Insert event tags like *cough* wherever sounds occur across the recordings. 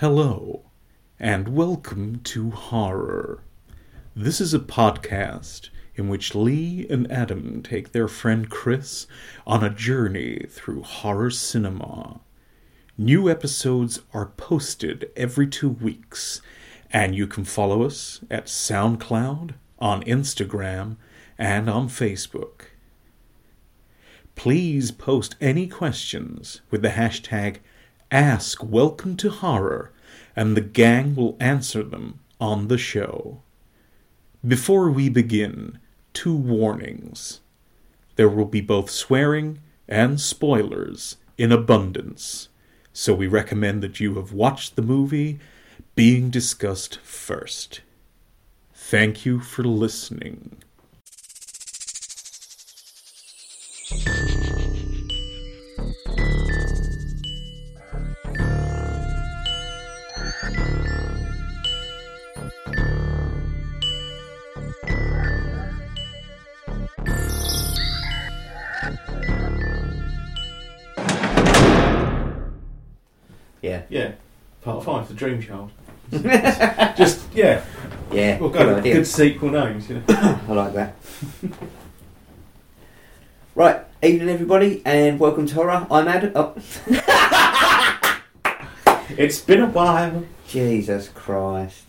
Hello, and welcome to Horror. This is a podcast in which Lee and Adam take their friend Chris on a journey through horror cinema. New episodes are posted every two weeks, and you can follow us at SoundCloud, on Instagram, and on Facebook. Please post any questions with the hashtag Ask Welcome to Horror, and the gang will answer them on the show. Before we begin, two warnings. There will be both swearing and spoilers in abundance, so we recommend that you have watched the movie being discussed first. Thank you for listening. Part five, the Dream Child. *laughs* Just yeah, Yeah. we'll good go with idea. good sequel names. You know. *coughs* I like that. *laughs* right. Evening, everybody, and welcome to Horror. I'm Adam. Oh, *laughs* It's been a while. Jesus Christ.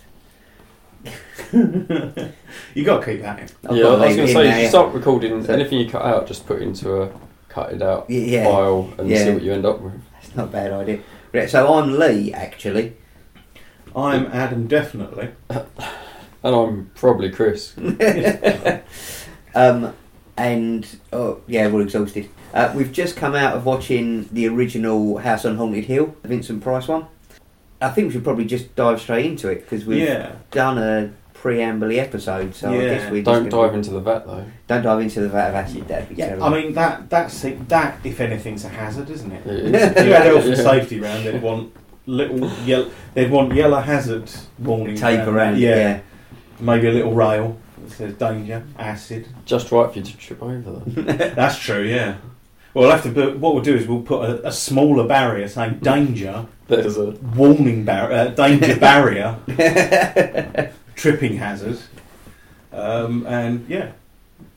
You got to keep that in. I've yeah, got I was going to say, if you start recording, So- anything you cut out, just put into a cut it out Y- yeah. file and Yeah. see what you end up with. That's not a bad idea. Right, so I'm Lee, actually. I'm Adam, definitely. *coughs* And I'm probably Chris. *laughs* um, and oh yeah, we're exhausted. Uh, we've just come out of watching the original House on Haunted Hill, the Vincent Price one. I think we should probably just dive straight into it because we've Yeah, done a preamble episode. So I Yeah. guess we're Don't gonna- dive into the vat though. Don't dive into the vat of acid. That'd be yeah. terrible. I mean that that's that if anything's a hazard, isn't it? It If *laughs* is. you had health and safety round, they'd want little yellow. They'd want yellow hazard warning tape around. Yeah, Yeah. maybe a little rail that says danger, acid. Just right for you to trip over though. *laughs* *laughs* That's true. Yeah. Well, we'll have to. Put, what we'll do is we'll put a, a smaller barrier saying danger, There's a warning barrier, uh, danger barrier, tripping hazard, um, and yeah,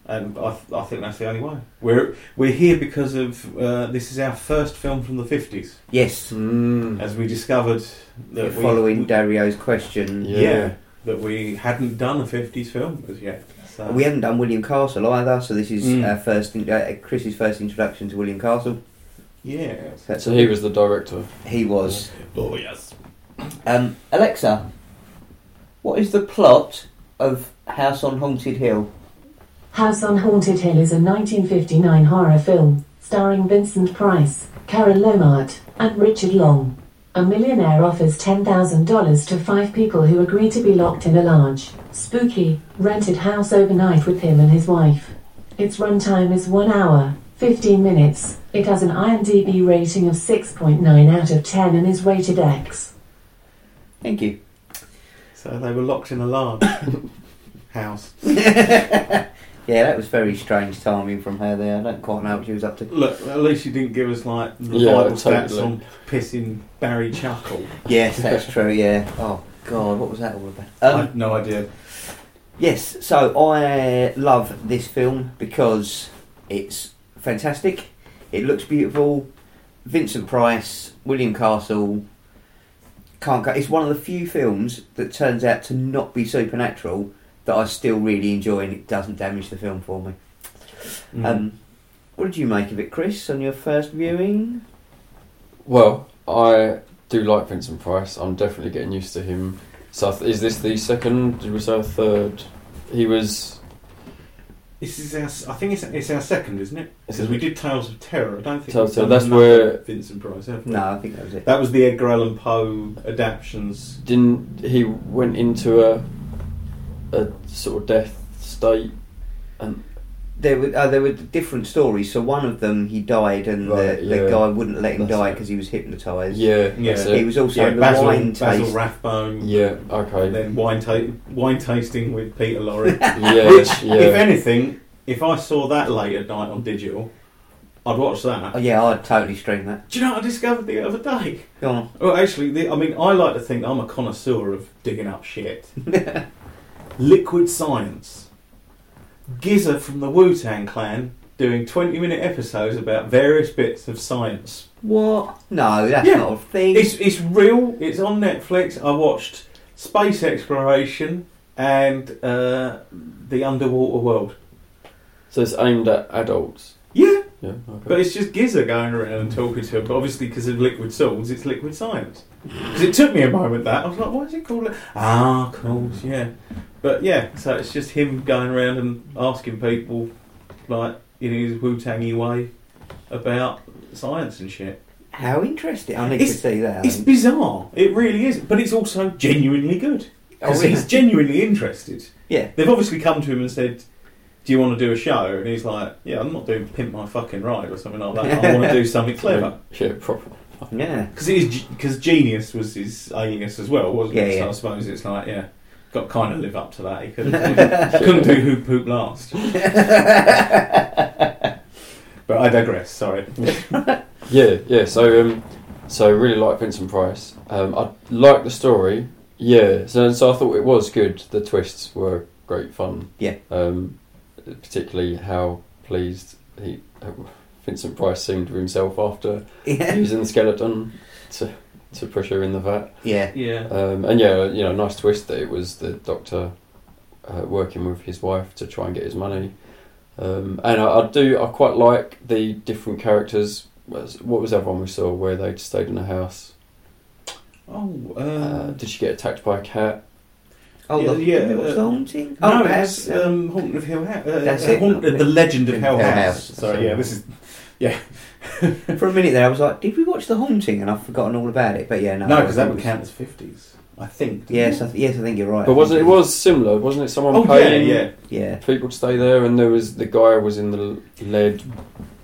and I, th- I think that's the only way. We're we're here because of uh, this is our first film from the fifties, yes. mm, as we discovered that we, Following we- Dario's question, yeah. Yeah. that we hadn't done a fifties film as yet. So. we haven't done William Castle either. So this is Mm. our first, in- uh, Chris's first introduction to William Castle. yeah. That's so he was the director. he was. Oh yes. Um, Alexa, what is the plot of House on Haunted Hill? House on Haunted Hill is a 1959 horror film starring Vincent Price, Carol Ohmart, and Richard Long. A millionaire offers $10,000 to five people who agree to be locked in a large, spooky, rented house overnight with him and his wife. Its runtime is 1 hour, 15 minutes. It has an IMDb rating of 6.9 out of 10 and is rated X. Thank you. So they were locked in a large *laughs* house. *laughs* Yeah, that was very strange timing from her there. I don't quite know what she was up to. Look, at least you didn't give us like the Yeah, Bible stats on pissing Barry Chuckle. Yes, that's true. Yeah. Oh God, what was that all about? I Um, have no idea. Yes, so I love this film because it's fantastic. It looks beautiful. Vincent Price, William Castle. Can't go. It's one of the few films that turns out to not be supernatural that I still really enjoy, and it doesn't damage the film for me. Mm. Um, what did you make of it, Chris, on your first viewing? Well, I do like Vincent Price. I'm definitely getting used to him. So is this the second? Did we say a third? He was. This is our. I think it's, it's our second, isn't it? Because we did Tales of Terror. I don't think. Tales of Terror, that's where- Vincent Price. Have we? No, I think that was it. That was the Edgar Allan Poe adaptations. Didn't he went into a a sort of death state? And There were uh, there were different stories. So one of them, he died, and Right, the, the yeah. guy wouldn't let him That's die it. because he was hypnotised. yeah, Yeah. that's He was also yeah, the Basil, wine Basil taste. Rathbone. Yeah, And okay. then wine, ta- wine tasting with Peter Lorre. *laughs* Yeah, Which, yeah. if anything, if I saw that late at night on digital, I'd watch that. Oh, yeah, I'd totally stream that. Do you know what I discovered the other day? Go on. Well, actually, the, I mean, I like to think I'm a connoisseur of digging up shit. *laughs* Liquid Science. GZA from the Wu Tang Clan doing 20 minute episodes about various bits of science. What? No, that's Yeah. not a thing. It's, it's real, it's on Netflix. I watched Space Exploration and uh, The Underwater World. So it's aimed at adults. Yeah, Yeah. Okay. but it's just GZA going around and talking to him. But obviously, because of liquid swords, it's liquid science. Because it took me a moment that I was like, why is it called? Li-? Ah, of course, yeah. But yeah, so it's just him going around and asking people, like in his Wu Tangy way, about science and shit. How interesting. I need It's- to see that. It's bizarre. It really is, but it's also genuinely good Oh, because he's genuinely interested. Yeah. They've obviously come to him and said, "Do you want to do a show?" And he's like, "Yeah, I'm not doing pimp my fucking ride or something like that. I want to do something *laughs* clever." Yeah, proper. Yeah. Because it is because genius was his alias as well, wasn't Yeah, it? So yeah. I suppose it's like, yeah, got kind of live up to that. He couldn't, *laughs* couldn't do who poop last. *laughs* But I digress. Sorry. *laughs* Yeah, yeah. So, um, so I really like Vincent Price. Um, I like the story. Yeah. So, so I thought it was good. The twists were great fun. Yeah. Um, particularly how pleased he, uh, Vincent Price seemed with himself after yeah. using the skeleton to to push her in the vat. Yeah. Yeah. Um, and yeah, you know, nice twist that it was the doctor uh, working with his wife to try and get his money. Um, and I, I do, I quite like the different characters. What was that one we saw where they'd stayed in a house? Oh, Uh, uh, did she get attacked by a cat? Oh, Yeah, the, yeah, the, what's uh, haunting? no, oh, that's that's, um, Haunted of Hill House. Uh, That's uh, it. Haunt- the Legend of Hell Hell House. House. Sorry, yeah, this is *laughs* *laughs* For a minute there, I was like, did we watch The Haunting? And I've forgotten all about it. But yeah, no. no, because that would count as fifties, I think. didn't Yes. I th- yes, I think you're right. But wasn't it was similar? Wasn't it someone Oh yeah, paying yeah, Yeah. people to stay there, and there was the guy was in the lead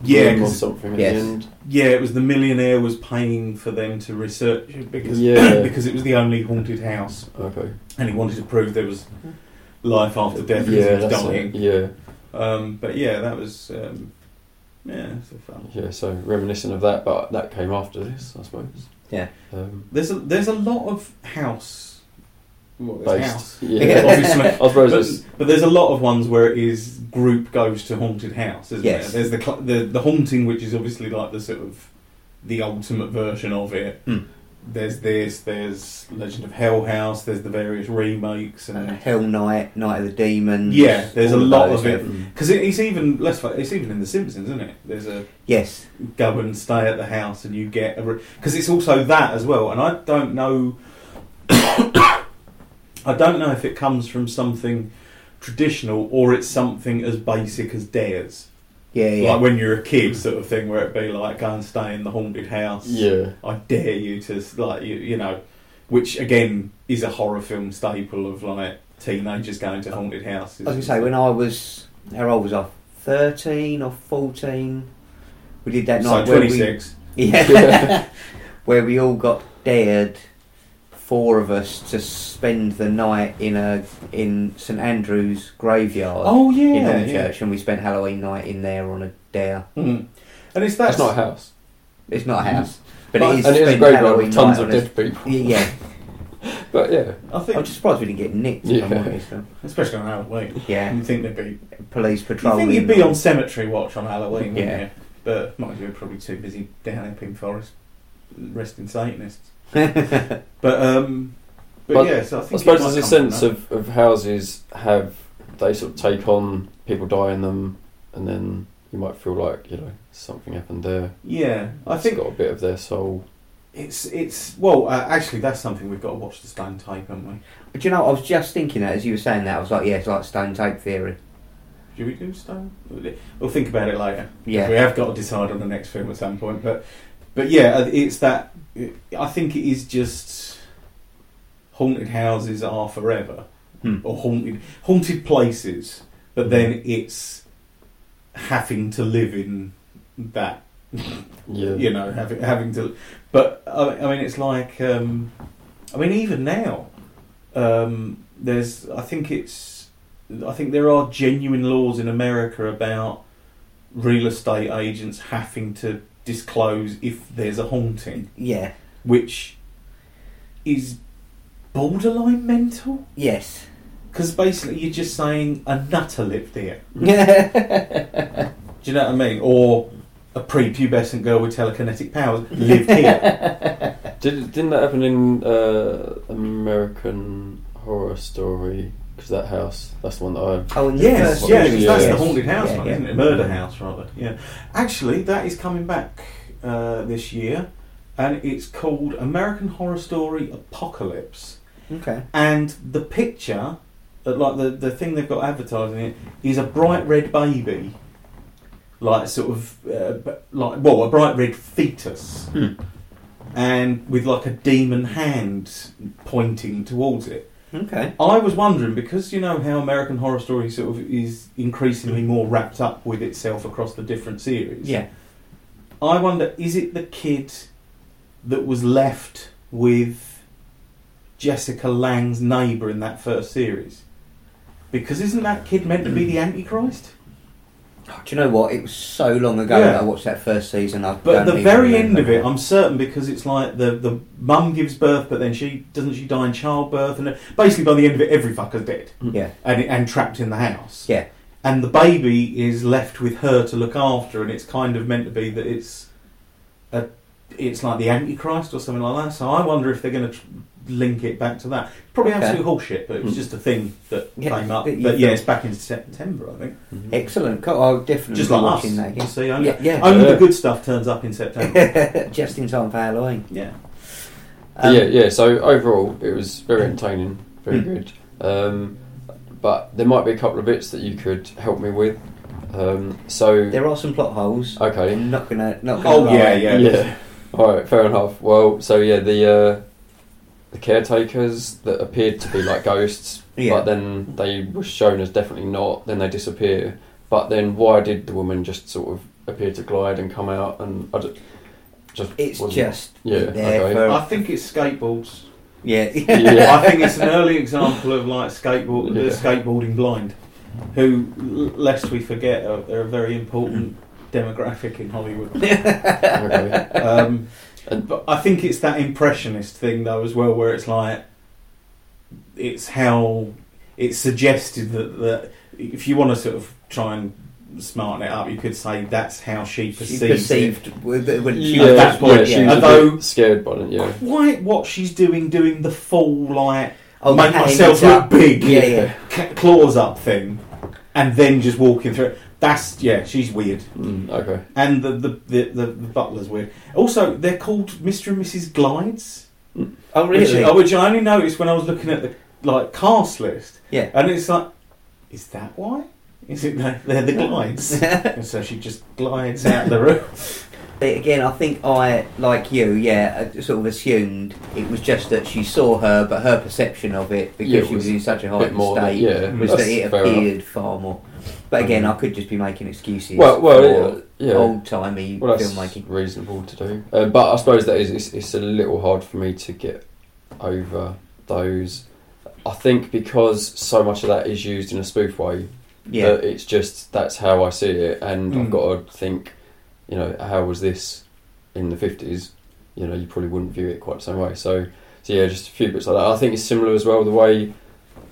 yeah, room or 'cause- something at Yes. the end. yeah. It was the millionaire was paying for them to research it because Yeah. *coughs* because it was the only haunted house, Okay. and he wanted to prove there was life after death because Yeah, he was that's dying. it. Yeah. Um, but yeah, that was um, yeah, it's a fun. Yeah, so reminiscent of that, but that came after this, I suppose. Yeah. Um, There's a there's a lot of house. Well, there's based. house. Yeah. *laughs* Obviously, I suppose it's but, but there's a lot of ones where it is group goes to haunted house, isn't Yes. there? There's the, cl- the the haunting, which is obviously like the sort of the ultimate version of it. Hmm. There's this. There's Legend of Hell House. There's the various remakes Uh, and Hell Night, Night of the Demons. Yeah, there's a lot those of it. because it, it's even let's it's even in The Simpsons, isn't it? There's a Yes. go and stay at the house and you get a because it's also that as well. And I don't know. *coughs* I don't know if it comes from something traditional or it's something as basic as dares. Yeah, yeah. Like when you're a kid, sort of thing, where it'd be like, go and stay in the haunted house. yeah. I dare you to, like, you, you know, which again is a horror film staple of like teenagers going to haunted houses. I was going to say, when I was, how old was I? 13 or 14? We did that so night where we, 26. *laughs* yeah, *laughs* where we all got dared, four of us, to spend the night in a in St Andrew's graveyard Oh yeah, in yeah. Hornchurch, and we spent Halloween night in there on a dare. Mm. And it's that. That's not a house. It's not a house, but, But- it is. and it is a spend graveyard with tons of on dead people. *laughs* Yeah, But yeah. I think, I'm just surprised we didn't get nicked. Yeah. honest, so. especially on Halloween, Yeah, you think there'd be. police You patrolling. think you'd be on cemetery watch on Halloween, wouldn't Yeah. you? But mind you, we're probably too busy down in Epping Forest, resting Satanists. Yeah, *laughs* But um, but, But yeah, so I I suppose there's a sense of, of houses have they sort of take on people die in them, and then you might feel like you know something happened there. yeah. I It's think got a bit of their soul. it's it's well, uh, actually, that's something we've got to watch the stone tape, haven't we? But you know, I was just thinking that as you were saying that, I was like, yeah, it's like stone tape theory. Should we do stone? We'll think about it later. Yeah. we have got to decide on the next film at some point. But but yeah, uh, it's that. I think it is just haunted houses are forever, Hmm. or haunted haunted places. But then it's having to live in that. Yeah. You know, having having to. But I, I mean, it's like. Um, I mean, even now, um, there's. I think it's. I think there are genuine laws in America about real estate agents having to disclose if there's a haunting, Yeah. which is borderline mental. Yes. Because basically, you're just saying a nutter lived here. yeah. *laughs* Do you know what I mean? Or a prepubescent girl with telekinetic powers lived here. *laughs* Did, didn't that happen in uh, American Horror Story? Because that house, that's the one that I. Oh, and Yes, first yeah, one. that's the haunted house Yeah, one, yeah. isn't it? Murder house, rather. Yeah. Actually, that is coming back uh, this year, and it's called American Horror Story Apocalypse. Okay. And the picture, uh, like the the thing they've got advertising it, is a bright red baby, like sort of uh, like well, a bright red fetus, Hmm. and with like a demon hand pointing towards it. Okay. I was wondering because you know how American Horror Story sort of is increasingly more wrapped up with itself across the different series. Yeah. I wonder is it the kid that was left with Jessica Lange's neighbour in that first series? Because isn't that kid meant to be the *clears throat* Antichrist? Do you know what? It was so long ago Yeah. that I watched that first season. I But at the very end of it, I'm certain because it's like the the mum gives birth, but then she doesn't she die in childbirth, and basically by the end of it, every fucker's dead mm. Yeah. and and trapped in the house. Yeah. and the baby is left with her to look after, and it's kind of meant to be that it's a, it's like the Antichrist or something like that. So I wonder if they're going to tr- link it back to that. Probably Okay. absolute horseshit, but it was Mm. just a thing that Yeah, came up. that But yeah, it's back in September, I think. Excellent. Cool. I'll definitely Just be like us. that You again. see, only, Yeah, yeah. only Yeah. the good stuff turns up in September. *laughs* Just in time for Halloween. yeah. Um, yeah, yeah. So overall, it was very entertaining, very Mm. good. Um, but there might be a couple of bits that you could help me with. Um, so There are some plot holes. okay, I'm not gonna. Not gonna Oh lie. yeah, yeah. yeah. *laughs* All right, fair enough. Well, so yeah, the uh, the caretakers that appeared to be like ghosts, Yeah. but then they were shown as definitely not. Then they disappear. But then why did the woman just sort of appear to glide and come out? And I just, just It's just Yeah, okay. for I think it's skateboards. yeah. *laughs* Yeah. I think it's an early example of like skateboard, Yeah. the skateboarding blind, who, lest we forget, are, they're a very important demographic in Hollywood. *laughs* Okay. Um, And- but I think it's that impressionist thing though as well, where it's like, it's how it's suggested that, that if you want to sort of try and smarten it up, you could say that's how she She perceives it. perceived when she yeah, at that that point, yeah, she yeah. was Although- a bit scared by it. Yeah, Quite what she's doing, doing the full like Oh, make the hands myself up. look big, yeah, yeah. claws up thing, and then just walking through it. That's yeah, she's weird, mm, okay. and the the, the the the butler's weird. Also, they're called Mr. and Mrs. Glides, Oh which, really? uh, which I only noticed when I was looking at the like cast list, yeah. and it's like, is that why? Is it they're the glides? *laughs* and so she just glides out the room. But Again, I think I, like you, yeah, uh, sort of assumed it was just that she saw her, but her perception of it, because Yeah, it she was was in such a heightened more. state, yeah, was that's that it fair enough. appeared far more. But again, I could just be making excuses Well, well, for yeah, yeah. old timey Well, that's filmmaking. reasonable to do. Uh, but I suppose that is it's, it's a little hard for me to get over those. I think because so much of that is used in a spoof way. Yeah, that it's just that's how I see it, and I've Mm. got to think, you know, how was this in the fifties? You know, you probably wouldn't view it quite the same way. So, so yeah, just a few bits like that. I think it's similar as well. The way,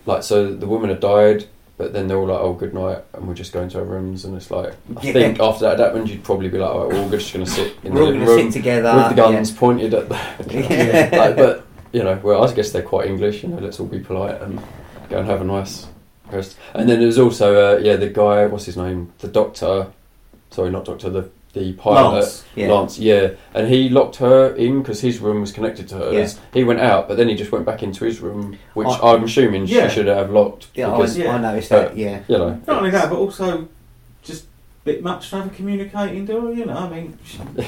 like, so the woman had died, but then they're all like, "Oh, good night," and we're just going to our rooms, and it's like, I Yeah. think after that happened, you'd probably be like, "Oh, we're all just going to sit in we're the living room sit together with the guns pointed at the." *laughs* Yeah. *laughs* like, but you know, well, I guess they're quite English. You know, let's all be polite and go and have a nice rest. And then there's also, uh, yeah, the guy. What's his name? The doctor. Sorry, not doctor. The the pilot. Lance. Yeah. Lance, yeah, and he locked her in because his room was connected to hers. He went out, but then he just went back into his room, which I- I'm assuming Yeah. she should have locked Yeah, because I, yeah. I noticed that. Yeah, you know. Not only that, but also just a bit much to have a communicating door. You know, I mean, she- *laughs*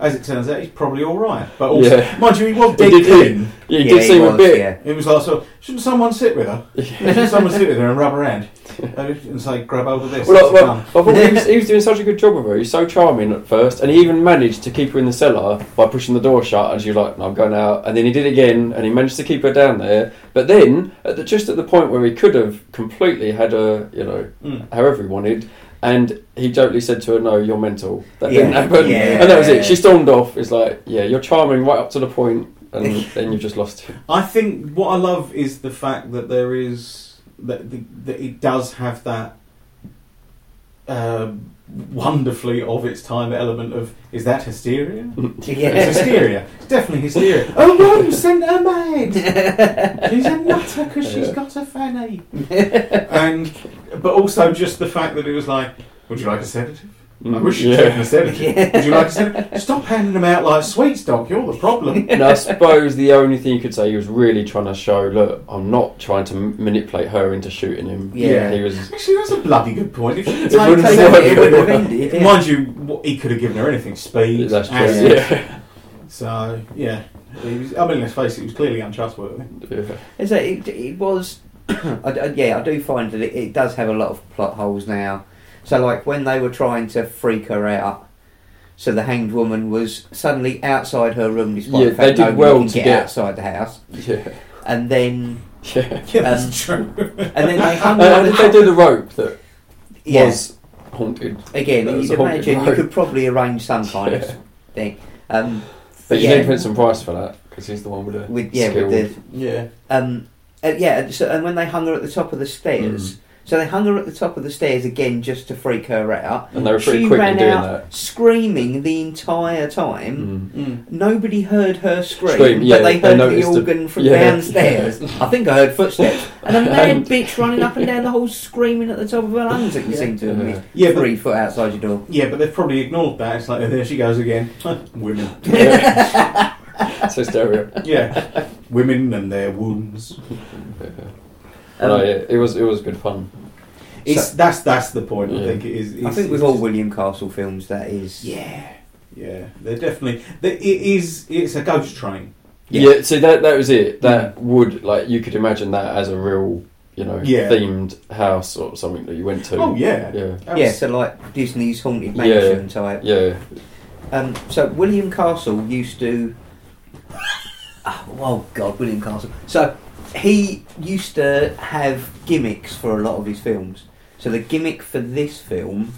as it turns out, he's probably all right. But also, Yeah. mind you, he was He dead did- clean. Yeah, he yeah, did seem was, a bit. Yeah. It was like, so, shouldn't someone sit with her? *laughs* Shouldn't someone sit with her and rub her hand and say, grab hold of this? Well, it's well. I thought he was, *laughs* he was doing such a good job of her. He was so charming at first, and he even managed to keep her in the cellar by pushing the door shut. And she was like, "No, I'm going out." And then he did it again, and he managed to keep her down there. But then, at the, just at the point where he could have completely had her, you know, Mm. however he wanted, and he jokingly said to her, "No, you're mental. That Yeah, didn't happen." yeah. And that was it. She stormed off. It's like, yeah, you're charming right up to the point, and *laughs* then you've just lost it. I think what I love is the fact that there is that, the, that it does have that uh, wonderfully of its time element of is that hysteria? *laughs* It's hysteria. It's definitely hysteria. *laughs* Oh no, you sent her mad. She's a nutter because she's got a fanny. *laughs* and but also just the fact that it was like, would you like a sedative? I mm. wish you'd Yeah. taken a sedative. Yeah. Would you like a sedative? Stop handing them out like sweets, dog. You're the problem. *laughs* And I suppose the only thing you could say he was really trying to show, look, I'm not trying to manipulate her into shooting him. Yeah. He was. Actually, that's a bloody good point. If she'd It wouldn't taken have it, It would have ended. *laughs* yeah. Mind you, what, he could have given her anything. Speed, That's true. acid. Yeah. So yeah, he was, I mean, let's face it, he was clearly untrustworthy. yeah. Is that it, it was, *coughs* I, I- yeah, I do find that it, it does have a lot of plot holes now. So, like when they were trying to freak her out, so the hanged woman was suddenly outside her room, despite Yeah, the fact they did nobody well can to get, get- outside the house. Yeah. And then, *laughs* Yeah. *laughs* Yeah, Um, that's true. and then they *laughs* hung And, her. and at did the they do the rope that yeah, was haunted? again, that you'd imagine you rope. could probably arrange some kind of thing. Um, But you yeah, need Vincent Price for that because he's the one with the with yeah, skilled. with the Yeah, Um, uh, yeah, and so, and when they hung her at the top of the stairs, Mm. So they hung her at the top of the stairs again just to freak her out. and they were pretty she quick ran in doing out that. screaming the entire time. Mm. mm. Nobody heard her scream, Scream, yeah, but they they heard the noticed the- organ from yeah. downstairs. *laughs* I think I heard footsteps. And a mad And- bitch running up and down the hall screaming at the top of her lungs that you seem to have Yeah. missed. yeah, but Three foot outside your door. yeah, but they've probably ignored that. It's like there she goes again. *laughs* Women. Yeah. *laughs* it's hysteria. Yeah, women and their wounds. No, Um, yeah, it was it was good fun. It's that's that's the point. I think it is. I think with all just- William Castle films, that is. Yeah, yeah, they're definitely. They, it is. It's a ghost train. Yeah. Yeah. see that that was it. That would like you could imagine that as a real you know Yeah. themed house or something that you went to. Oh yeah, Yeah. That Yeah, so like Disney's Haunted Yeah. Mansion type. Yeah. Um, so William Castle used to. *laughs* Oh, oh God, William Castle. So he used to have gimmicks for a lot of his films. So the gimmick for this film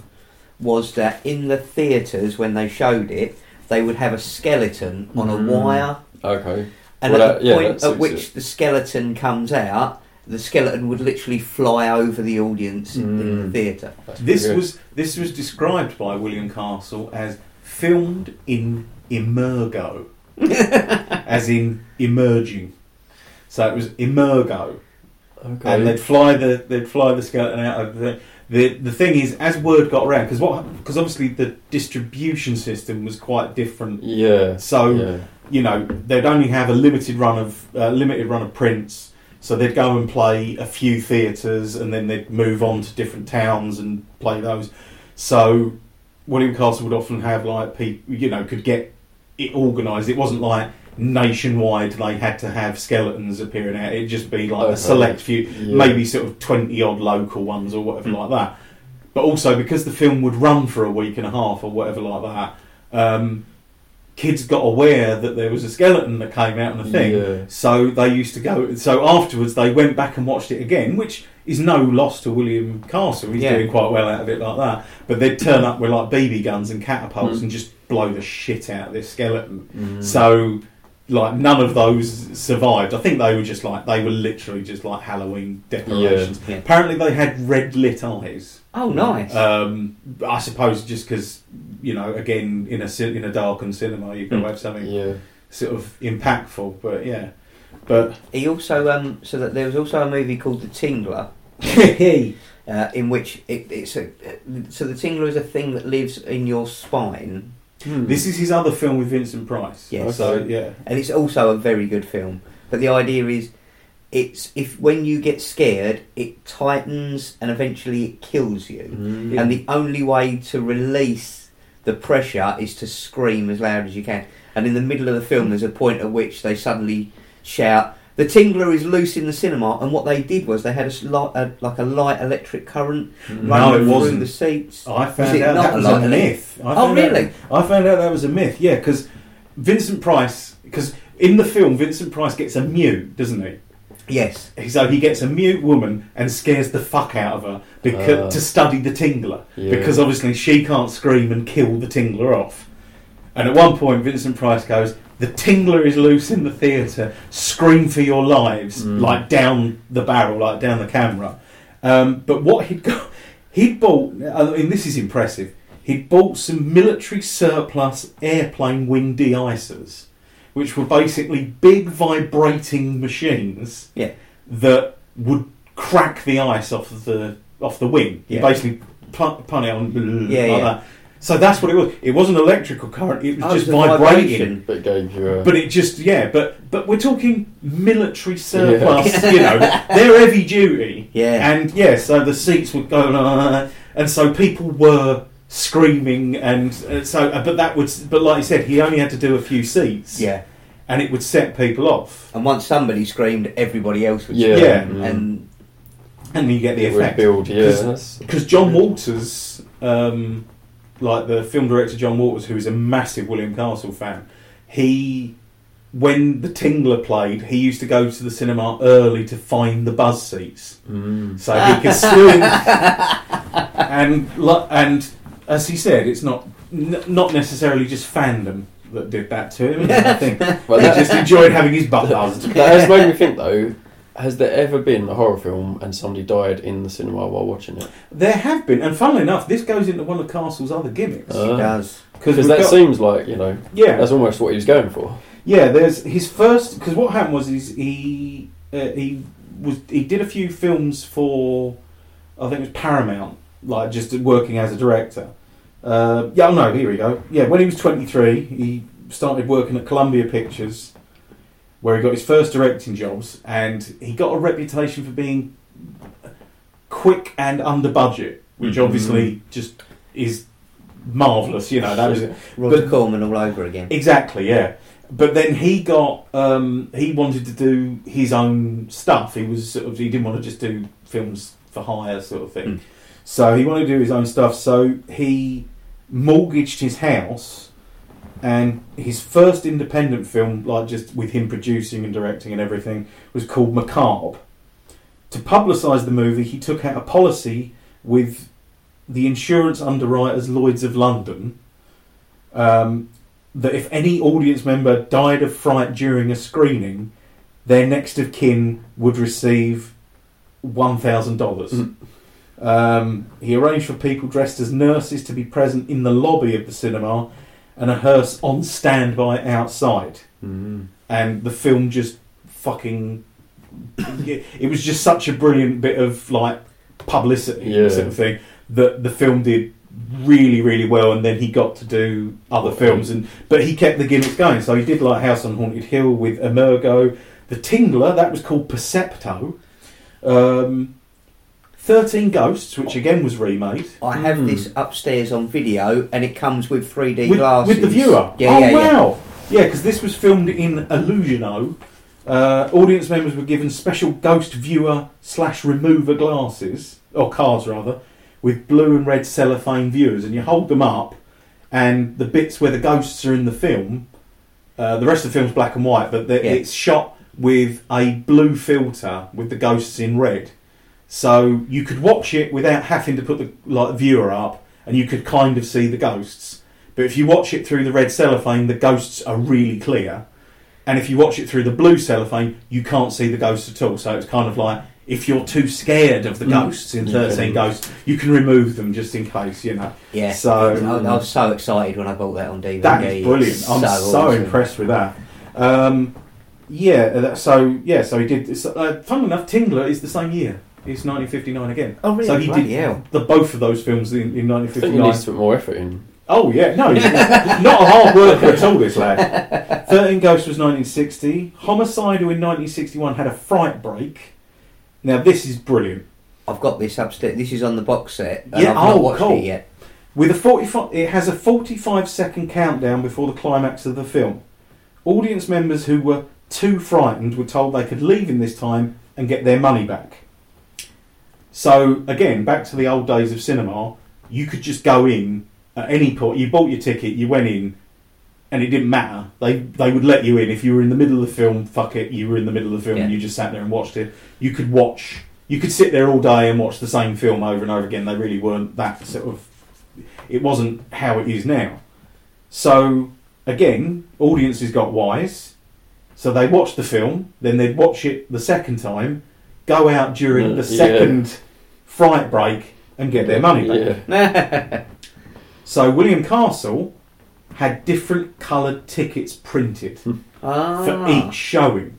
was that in the theatres when they showed it, they would have a skeleton on a Mm. wire, Okay. and Well, at that- the yeah, point that at suits which it. the skeleton comes out, the skeleton would literally fly over the audience in the Mm. theatre. That's This good. was this was described by William Castle as filmed in emergo, *laughs* as in emerging. So it was emergo, okay. and they'd fly the they'd fly the skeleton out of the. The, the thing is, as word got around, because what because obviously the distribution system was quite different. yeah. So yeah. you know they'd only have a limited run of uh, limited run of prints so they'd go and play a few theatres and then they'd move on to different towns and play those so William Castle would often have like people you know could get it organised it wasn't like nationwide they had to have skeletons appearing out it'd just be like Okay. a select few Yeah. maybe sort of 20 odd local ones or whatever like that but also because the film would run for a week and a half or whatever like that um, kids got aware that there was a skeleton that came out on the thing Yeah. so they used to go so afterwards they went back and watched it again which is no loss to William Castle he's Yeah. doing quite well out of it like that but they'd turn up with like BB guns and catapults Mm. and just blow the shit out of this skeleton Mm. so like none of those survived I think they were just like they were literally just like Halloween decorations Yeah. apparently they had red lit eyes Oh, nice. um, I suppose just because you know, again, in a cin- in a darkened cinema, you can got to have something yeah. sort of impactful. But yeah, but He also um so that there was also a movie called The Tingler, *laughs* uh, in which it, it's a so the Tingler is a thing that lives in your spine, Hmm. this is his other film with Vincent Price. Yes. So yeah, and it's also a very good film. But the idea is, it's if when you get scared, it tightens and eventually it kills you. Mm. And the only way to release the pressure is to scream as loud as you can. And in the middle of the film, there's a point at which they suddenly shout, "The Tingler is loose in the cinema!" And what they did was they had a, s- li- a like a light electric current. No, running it through wasn't. the seats. I found out not that was like a a- myth. I Oh, found out- really? I found out that was a myth. Yeah, because Vincent Price, because in the film Vincent Price gets a mute, doesn't he? Yes. So he gets a mute woman and scares the fuck out of her because, Ah. to study the Tingler Yeah. because obviously she can't scream and kill the Tingler off. And at one point, Vincent Price goes, "The Tingler is loose in the theatre. Scream for your lives!" Mm. Like down the barrel, like down the camera. Um, but what he'd got, he'd bought. I mean, this is impressive. He'd bought some military surplus airplane wing de-icers, which were basically big vibrating machines Yeah. that would crack the ice off of the off the wing. You Yeah. basically pun, pun it on Yeah, like yeah. that. So that's what it was. It wasn't electrical current. It was Oh, just the vibrating. vibration. But it gave you a. But it just yeah. But but we're talking military surplus. *laughs* You know, they're heavy duty. Yeah. And yeah, so the seats would go, uh, and so people were screaming, and uh, so. uh, But that would. But like I said, he only had to do a few seats. Yeah. And it would set people off, And once somebody screamed, everybody else would Yeah. scream. Yeah. And and you get the it effect. build, yeah. 'Cause- that's- because John Walters, um, like the film director John Waters, who is a massive William Castle fan, he, when the Tingler played, he used to go to the cinema early to find the buzz seats Mm. so he could still. *laughs* and and as he said, it's not n- not necessarily just fandom that did that to him. I think *laughs* But he just enjoyed having his butt buzzed. that has made me think though. Has there ever been a horror film and somebody died in the cinema while watching it? There have been, and funnily enough, this goes into one of Castle's other gimmicks Uh, it does. because Because that seems like you know yeah, that's almost what he was going for. Yeah, there's his first because what happened was is he uh, he was he did a few films for I think it was Paramount, like just working as a director. Uh, yeah, oh no, here we go. Yeah, when he was 23, he started working at Columbia Pictures, where he got his first directing jobs, and he got a reputation for being quick and under budget, which Mhm. obviously just is marvelous. You know, that was Roger But- Corman all over again. Exactly, yeah. But then he got um, he wanted to do his own stuff. He was sort of he didn't want to just do films for hire sort of thing. Mm. So he wanted to do his own stuff. So he mortgaged his house, and his first independent film, like just with him producing and directing and everything, was called Macabre. To publicise the movie, he took out a policy with the insurance underwriters Lloyd's of London. Um, that if any audience member died of fright during a screening, their next of kin would receive one thousand dollars. Mm. Um, he arranged for people dressed as nurses to be present in the lobby of the cinema, and a hearse on standby outside. Mm. And the film just fucking. it it was just such a brilliant bit of like publicity Yeah. sort of thing that the film did really really well and then he got to do other films and but he kept the gimmicks going so he did like House on Haunted Hill with Emergo the Tingler that was called Percepto um, 13 Ghosts which again was remade I have Mm. this upstairs on video, and it comes with 3D with, glasses. with the viewer Yeah, oh yeah, yeah. wow yeah because this was filmed in Illusiono uh, audience members were given special ghost viewer slash remover glasses or cards rather with blue and red cellophane viewers and you hold them up and the bits where the ghosts are in the film uh, the rest of the film's black and white but the, Yeah. it's shot with a blue filter with the ghosts in red so you could watch it without having to put the like viewer up and you could kind of see the ghosts but if you watch it through the red cellophane the ghosts are really clear and if you watch it through the blue cellophane, you can't see the ghosts at all. So it's kind of like if you're too scared of the Mm. ghosts in You 13 can- Ghosts, you can remove them just in case, you know. Yeah. So I, I was so excited when I bought that on DVD. that is brilliant. It's I'm so, awesome. impressed with that. Um, yeah, so yeah, so he did. So, uh, fun enough, Tingler is the same year. It's 1959 again. Oh, really? So he Bloody did hell. the both of those films in, in I think he 1959. needs to put more effort in. Oh yeah, no, he's *laughs* not a hard worker at all. This lad. Thirteen Ghosts was 1960. Homicidal in 1961 had a fright break. Now this is brilliant. I've got this upstairs. This is on the box set. And Yeah, I've not oh, watched cool. it yet. With a 45, it has a 45 second countdown before the climax of the film. Audience members who were too frightened were told they could leave in this time and get their money back. So again, back to the old days of cinema, you could just go in at any point. You bought your ticket, you went in, and it didn't matter. They they would let you in if you were in the middle of the film. Fuck it, you were in the middle of the film. and You just sat there and watched it. You could watch. You could sit there all day and watch the same film over and over again. They really weren't that sort of. It wasn't how it is now. So again, audiences got wise. So they watched the film, then they'd watch it the second time, go out during Mm, the yeah. second fright break, and get their money back. Yeah. *laughs* So William Castle had different coloured tickets printed ah. for each showing.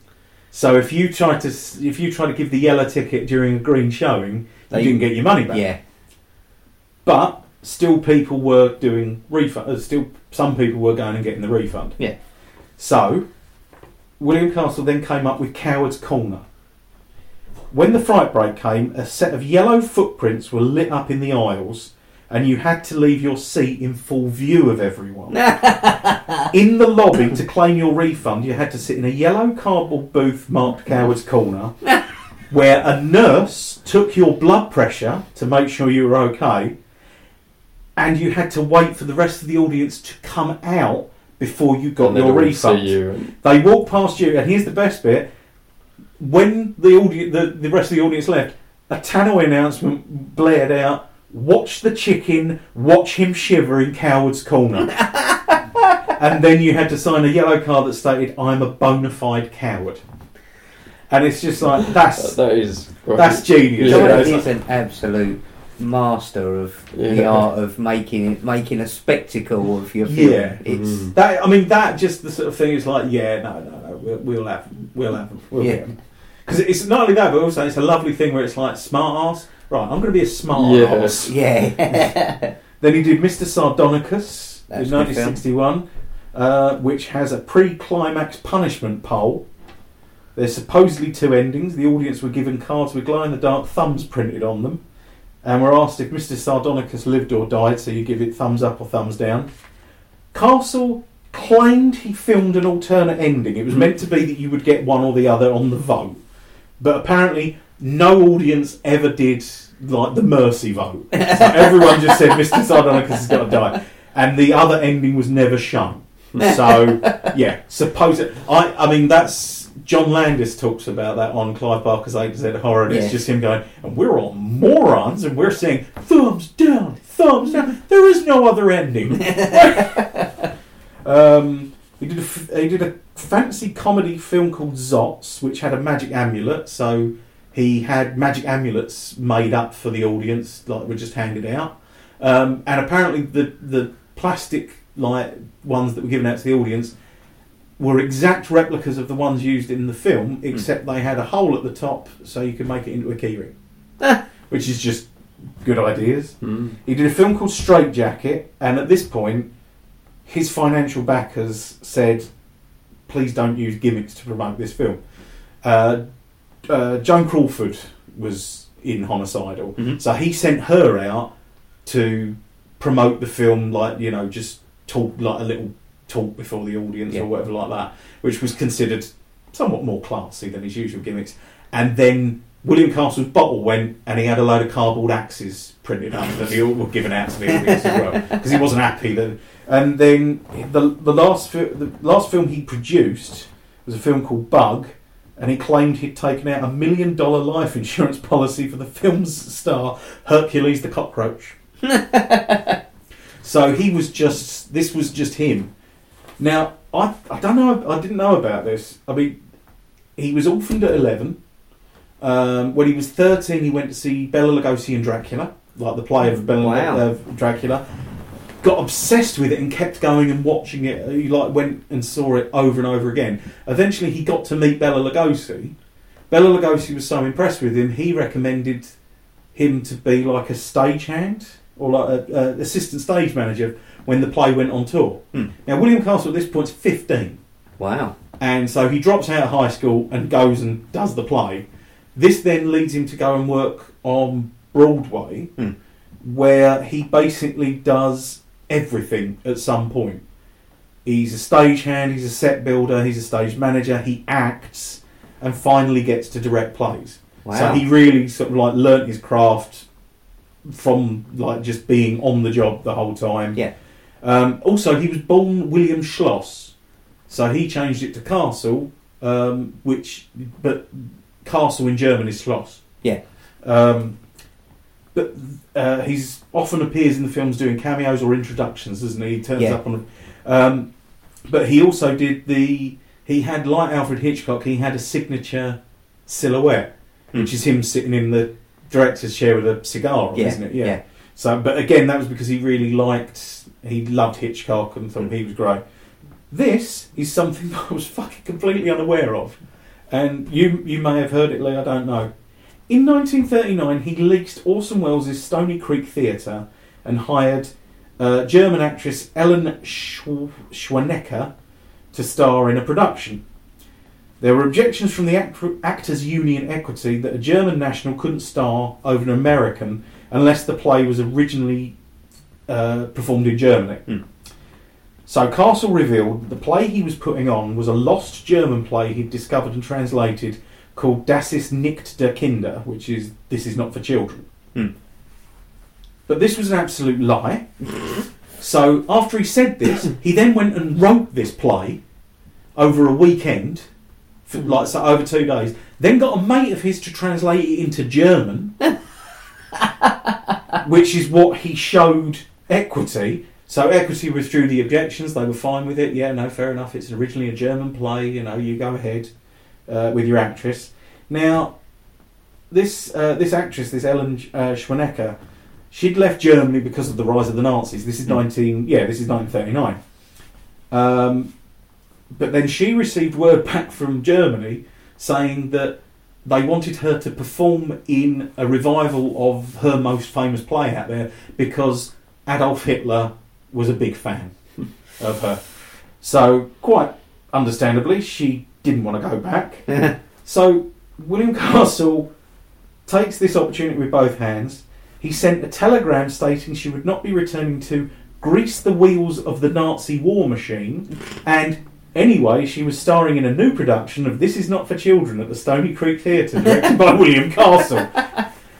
So if you try to if you tried to give the yellow ticket during a green showing, you didn't get your money back. Yeah. But still, people were doing refund. uh, Still, some people were going and getting the refund. Yeah. So William Castle then came up with Coward's Corner. When the fright break came, a set of yellow footprints were lit up in the aisles, and you had to leave your seat in full view of everyone. *laughs* in the lobby, to claim your refund, you had to sit in a yellow cardboard booth marked Coward's Corner, *laughs* where a nurse took your blood pressure to make sure you were okay, and you had to wait for the rest of the audience to come out before you got And your refund. You They walked past you, and here's the best bit: when the audience, the, the rest of the audience left, a tannoy announcement blared out. Watch the chicken, watch him shiver in Coward's Corner. *laughs* and then you had to sign a yellow card that stated, I'm a bona fide coward. And it's just like, that, that's that is. that's genius. Yeah. you know, it's is an absolute master of the art of making it, making a spectacle of your film. Yeah. It's Mm. That I mean, that just the sort of thing is like, yeah, no, no, no, we'll, we'll have, we'll have, we'll Yeah. Because it's not only that, but also it's a lovely thing where it's like smart ass. Right, I'm going to be a smart Yeah. ass. yeah. Then he did Mr. Sardonicus That's in a good film. 1961, uh, which has a pre-climax punishment poll. There's supposedly two endings. The audience were given cards with glow-in-the-dark thumbs printed on them, and were asked if Mr. Sardonicus lived or died. So you give it thumbs up or thumbs down. Castle claimed he filmed an alternate ending. It was meant to be that you would get one or the other on the vote, but apparently no audience ever did like the mercy vote. So everyone just said Mr. Sardonicus has got to die, and the other ending was never shown. So yeah, suppose it, I I mean that's John Landis talks about that on Clive Barker's A to Z horror, and Yeah. it's just him going, and we're all morons, and we're saying thumbs down, thumbs down. There is no other ending. *laughs* um, he did a he did a fancy comedy film called Zotz, which had a magic amulet. So he had magic amulets made up for the audience, like were just handed out. Um, and apparently the the plastic like ones that were given out to the audience were exact replicas of the ones used in the film, except they had a hole at the top so you could make it into a keyring, which is just good ideas. Mm. He did a film called Strait-Jacket, and at this point, his financial backers said, "Please don't use gimmicks to promote this film." Uh, uh, Joan Crawford was in Homicidal, Mhm. so he sent her out to promote the film, like you know, just talk like a little talk before the audience Yeah. or whatever like that, which was considered somewhat more classy than his usual gimmicks. And then William Castle's bottle went, and he had a load of cardboard axes printed up that he all were given out to the audience as well because he wasn't happy that. And then the the last fi- the last film he produced was a film called Bug, and he claimed he'd taken out a million dollar life insurance policy for the film's star Hercules the cockroach. *laughs* so he was just this was just him. Now I I don't know I didn't know about this. I mean, he was orphaned at eleven. Um, when he was thirteen, he went to see Bela Lugosi and Dracula, like the play of Bela Wow. of Dracula. Got obsessed with it and kept going and watching it. He like went and saw it over and over again. Eventually, he got to meet Bela Lugosi. Bela Lugosi was so impressed with him, he recommended him to be like a stagehand or like a, a assistant stage manager when the play went on tour. Hmm. Now, William Castle at this point is fifteen. Wow. And so he drops out of high school and goes and does the play. This then leads him to go and work on Broadway, Hmm. where he basically does everything at some point. He's a stagehand, he's a set builder, he's a stage manager, he acts, and finally gets to direct plays. Wow. So he really sort of like learnt his craft from like just being on the job the whole time. Yeah. Um, also, he was born William Schloss, so he changed it to Castle, um, which but Castle in German is Schloss. Yeah. Um, but uh, he's often appears in the films doing cameos or introductions, doesn't he? He turns Yeah. up on. Um, but he also did the. He had like Alfred Hitchcock. He had a signature silhouette, which Hmm. is him sitting in the director's chair with a cigar, on, Yeah, isn't it? yeah. So, but again, that was because he really liked, he loved Hitchcock and thought Mm. he was great. This is something *laughs* I was fucking completely unaware of, and you you may have heard it, Lee. I don't know. In 1939, he leased Orson Welles' Stony Creek Theatre and hired uh, German actress Ellen Schw- Schwanecker to star in a production. There were objections from the act- Actors Union Equity that a German national couldn't star over an American unless the play was originally uh, performed in Germany. Hmm. So Castle revealed that the play he was putting on was a lost German play he'd discovered and translated called Das ist nicht der Kinder, which is This is not for children. Hmm. But this was an absolute lie. so after he said this, he then went and wrote this play over a weekend, for, like so over two days. Then got a mate of his to translate it into German, *laughs* which is what he showed Equity. So Equity withdrew the objections; they were fine with it. Yeah, no, fair enough. It's originally a German play. You know, you go ahead uh, with your actress. Now, this uh, this actress, this Ellen uh, Schwanecker, she'd left Germany because of the rise of the Nazis. This is Mm. nineteen, yeah, this is nineteen thirty nine. Um, but then she received word *laughs* back from Germany saying that they wanted her to perform in a revival of her most famous play out there because Adolf Hitler was a big fan *laughs* of her. So, quite understandably, she didn't want to go back. *laughs* So, William Castle takes this opportunity with both hands. He sent a telegram stating she would not be returning to grease the wheels of the Nazi war machine, and anyway, she was starring in a new production of This Is Not for Children at the Stony Creek Theatre, directed by *laughs* William Castle.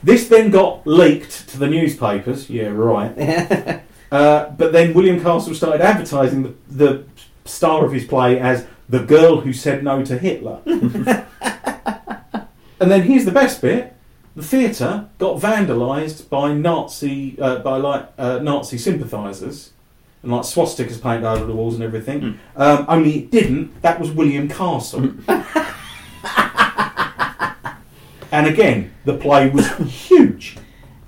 This then got leaked to the newspapers. Yeah, right. Uh, but then William Castle started advertising the, the star of his play as the girl who said no to Hitler. *laughs* and then here's the best bit: the theatre got vandalised by Nazi, uh, by like uh, Nazi sympathisers, and like swastikas painted over the walls and everything. Um, only it didn't. That was William Castle. *laughs* and again, the play was huge.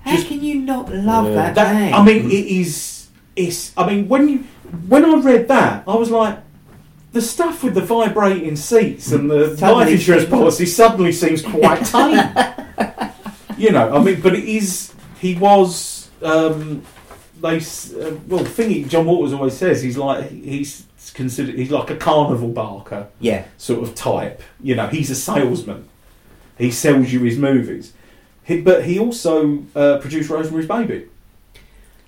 How Just- can you not love Yeah. that, That, man? I mean, it is. It's. I mean, when you when I read that, I was like, the stuff with the vibrating seats and the life insurance policy suddenly seems quite *laughs* tame. you know, I mean, but it is. He was. Um, they uh, well, thingy. John Waters always says he's like he's considered he's like a carnival barker yeah, sort of type. You know, he's a salesman. He sells you his movies. He, but he also uh, produced Rosemary's Baby.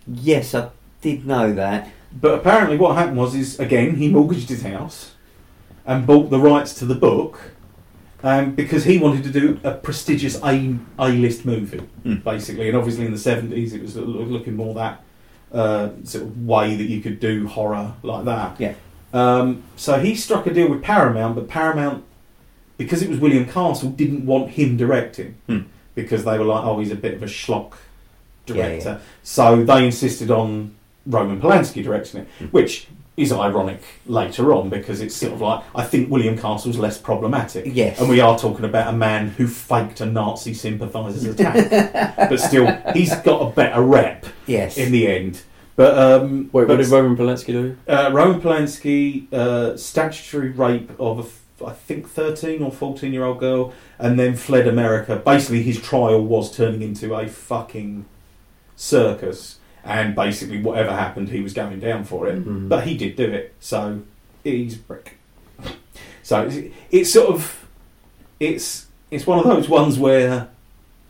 yes, I did know that. But apparently, what happened was, is again, he mortgaged his house and bought the rights to the book, um, because he wanted to do a prestigious A A list movie, Mm. basically. And obviously, in the seventies, it was looking more that uh, sort of way that you could do horror like that. Yeah. Um, so he struck a deal with Paramount, but Paramount, because it was William Castle, didn't want him directing Hmm. because they were like, oh, he's a bit of a schlock Yeah, director. So they insisted on Roman Polanski directing it, Hmm. which is ironic later on because it's sort of like I think William Castle's less problematic. Yes. And we are talking about a man who faked a Nazi sympathiser's attack, *laughs* but still he's got a better rep Yes. in the end. But um, Wait, but what did Roman Polanski do? uh, Roman Polanski, uh, statutory rape of a, f- I think, 13 or 14 year old girl, and then fled America. Basically, his trial was turning into a fucking circus, and basically, whatever happened, he was going down for it. Mhm. But he did do it, so he's a brick. So it's, it's sort of, it's it's one of those ones where,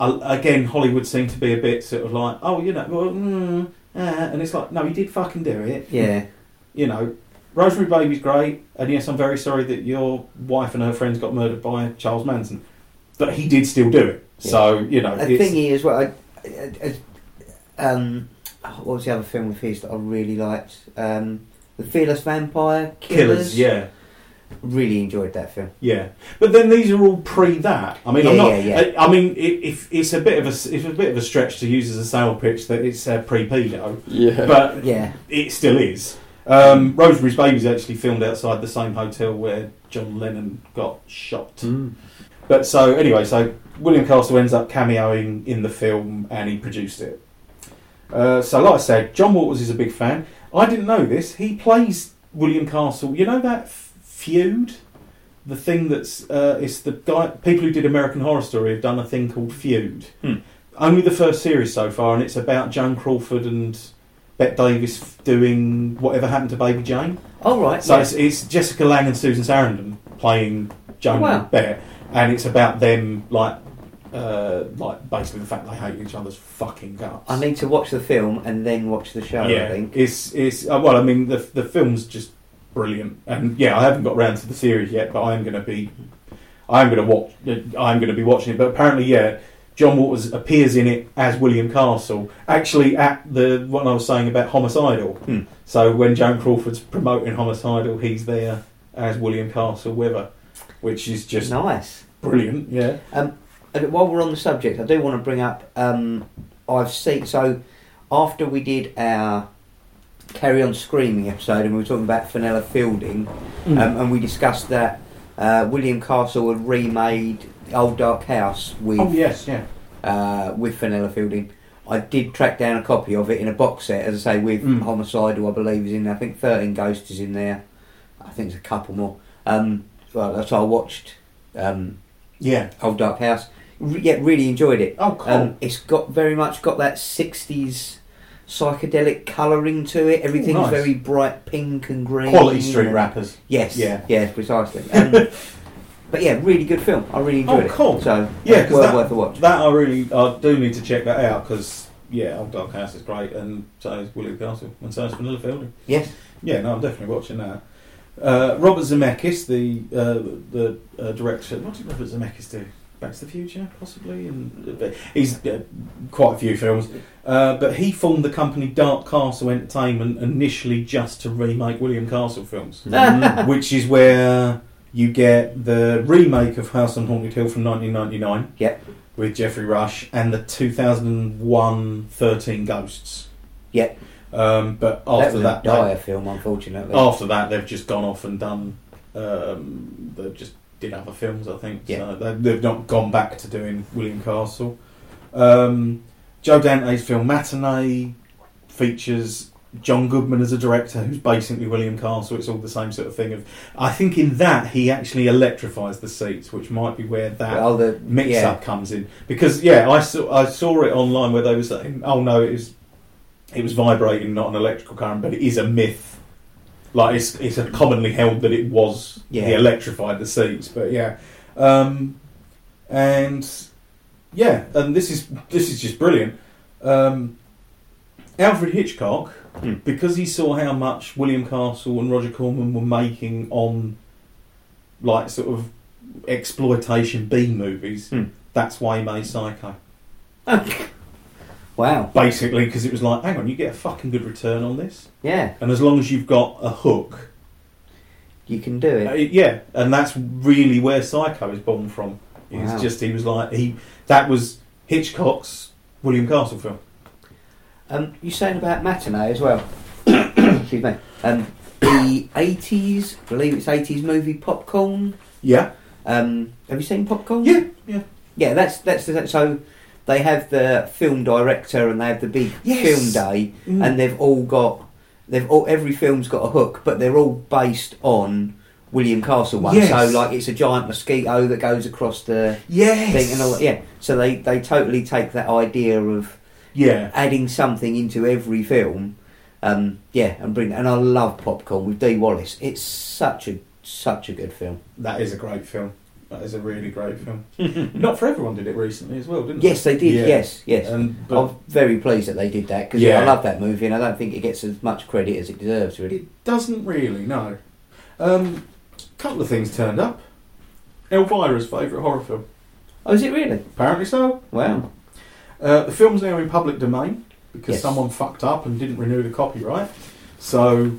uh, again, Hollywood seemed to be a bit sort of like, oh, you know, well, mm, uh, and it's like, no, he did fucking do it yeah. you know, Rosemary Baby's great, and yes, I'm very sorry that your wife and her friends got murdered by Charles Manson, but he did still do it. So you know, The thing is, well, I, I, I, um, what was the other film with his that I really liked? Um, the Fearless Vampire Killers, yeah. Really enjoyed that film. Yeah, but then these are all pre that. I mean, I'm not. yeah, yeah. I, I mean, it, if it's a bit of a it's a bit of a stretch to use as a sale pitch that it's uh, pre pedo, Yeah. but Yeah. it still is. Um, Rosemary's Baby is actually filmed outside the same hotel where John Lennon got shot. Mm. But so anyway, so William Castle ends up cameoing in the film, and he produced it. Uh, so, like I said, John Waters is a big fan. I didn't know this. He plays William Castle. You know that f- feud, the thing that's uh, it's the guy. People who did American Horror Story have done a thing called feud. Hmm. Only the first series so far, and it's about Joan Crawford and Bette Davis doing whatever happened to Baby Jane. All right. So yeah. it's, it's Jessica Lange and Susan Sarandon playing Joan Oh, wow. and Bette, and it's about them like, uh, like basically the fact they hate each other's fucking guts. I need to watch the film and then watch the show. yeah, I think. it's it's uh, well, I mean the the film's just brilliant, and yeah, I haven't got round to the series yet, but I am going to be, I am going to watch, I am going to be watching it. But apparently, yeah. John Waters appears in it as William Castle, actually at the what I was saying about homicidal. Hmm. So when Joan Crawford's promoting homicidal, he's there as William Castle with her, which is just Nice. brilliant. Yeah, And while we're on the subject, I do want to bring up. Um, I've seen so after we did our Carry On Screaming episode, and we were talking about Fenella Fielding, Hmm. um, and we discussed that uh, William Castle had remade Old Dark House with oh yes, yeah. uh, with Fenella Fielding. I did track down a copy of it in a box set, as I say, with Mm. Homicidal, I believe, is in there. I think 13 Ghosts is in there. I think there's a couple more. Um, well, that's I watched um, Yeah. Old Dark House. Re- yeah, really enjoyed it. Oh, cool. Um, it's got very much got that 60s psychedelic colouring to it. Everything's nice. very bright pink and green. Quality street and- wrappers. Yes. Yeah. Yeah, precisely. Um, *laughs* but yeah, really good film. I really enjoyed Oh, it. cool. So Yeah, 'cause well that- worth a watch. That I really, I do need to check that out because yeah, Old Dark House is great, and so is William Castle, and so is Fenella Fielding. Yes. Yeah, no, I'm definitely watching that. Uh, Robert Zemeckis, the uh, the uh, director, what did Robert Zemeckis do? Back to the Future, possibly, and uh, he's uh, quite a few films. Uh, but he formed the company Dark Castle Entertainment initially just to remake William Castle films, *laughs* Mm. which is where you get the remake of House on Haunted Hill from 1999 Yep. with Geoffrey Rush and the 2001 13 Ghosts. Yep. Um, but that after that, a dire film, unfortunately. after that, they've just gone off and done. Um, they just did other films, I think. Yeah. So they, they've not gone back to doing William Castle. Um, Joe Dante's film Matinee features John Goodman as a director, who's basically William Castle. It's all the same sort of thing. Of I think in that he actually electrifies the seats, which might be where that Oh, the mix yeah. up comes in because yeah, I saw I saw it online where they were saying, oh no, it was it was vibrating, not an electrical current, but it is a myth. Like it's it's a commonly held that it was Yeah. he electrified the seats, but yeah, um, and yeah, and this is this is just brilliant. Um, Alfred Hitchcock, Hmm. because he saw how much William Castle and Roger Corman were making on like sort of exploitation B movies. Hmm. That's why he made Psycho. *laughs* wow. Basically, because it was like, hang on, you get a fucking good return on this, Yeah, and as long as you've got a hook, you can do uh, it. yeah, and that's really where Psycho is born from. It's Wow. just he was like he that was Hitchcock's William Castle film. Um, you saying about matinee as well? *coughs* Excuse me. Um, the eighties, believe it's eighties movie Popcorn. Yeah, Um, have you seen Popcorn? yeah, yeah. Yeah, that's that's so. They have the film director and they have the big Yes. film day, Mm. and they've all got they've all every film's got a hook, but they're all based on William Castle one. Yes. So like it's a giant mosquito that goes across the yes, thing and all that. Yeah. So they they totally take that idea of yeah. adding something into every film. Um, yeah, and bring and I love Popcorn with Dee Wallace. It's such a such a good film. That is a great film. That is a really great film. *laughs* Not for everyone did it recently as well, didn't it? Yes, they did. Yeah. Yes, yes. And, but I'm very pleased that they did that because Yeah. I love that movie and I don't think it gets as much credit as it deserves. Really. it doesn't really, no. Um, couple of things turned up. Elvira's favourite horror film. Oh, is it really? Apparently so. Wow. Uh, the film's now in public domain. because Yes. someone fucked up and didn't renew the copyright. So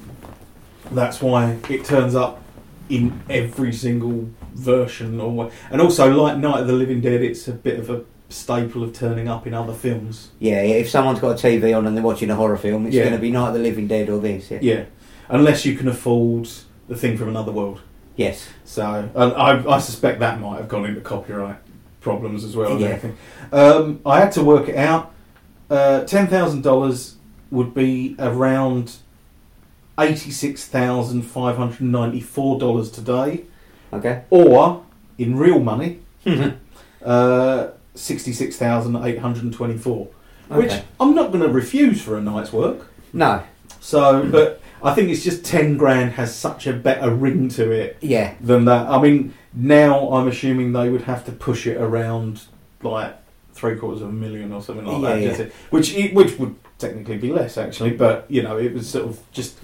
that's why it turns up in every single version. Or wha- and also, like Night of the Living Dead, it's a bit of a staple of turning up in other films. Yeah, if someone's got a TV on and they're watching a horror film, it's Yeah. going to be Night of the Living Dead or this. Yeah. Yeah, unless you can afford the thing from another world. Yes. So and I, I suspect that might have gone into copyright problems as well. Yeah. Um, I had to work it out. Uh, Ten thousand dollars would be around eighty-six thousand five hundred ninety-four dollars today, Okay. or in real money, uh, sixty-six thousand eight hundred twenty-four. Which Okay. I'm not going to refuse for a night's work. No. So, but I think it's just ten grand has such a better ring to it Yeah. than that. I mean, now I'm assuming they would have to push it around like three quarters of a million or something like that, yeah. just it- which which would technically be less actually, but you know, it was sort of just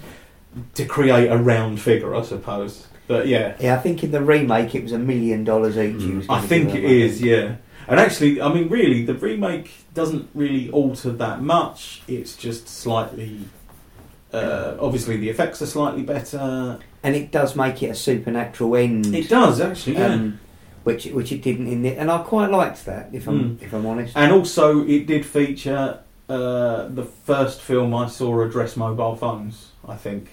to create a round figure, I suppose. But yeah, Yeah, I think in the remake it was a million dollars each. he was I gonna think give it them, is, yeah. And actually, I mean, really, the remake doesn't really alter that much. It's just slightly. Uh, obviously, the effects are slightly better. And it does make it a supernatural end. It does actually, yeah. um, which which it didn't in the and I quite liked that if I'm Mm. if I'm honest. And also, it did feature uh, the first film I saw address mobile phones. I think,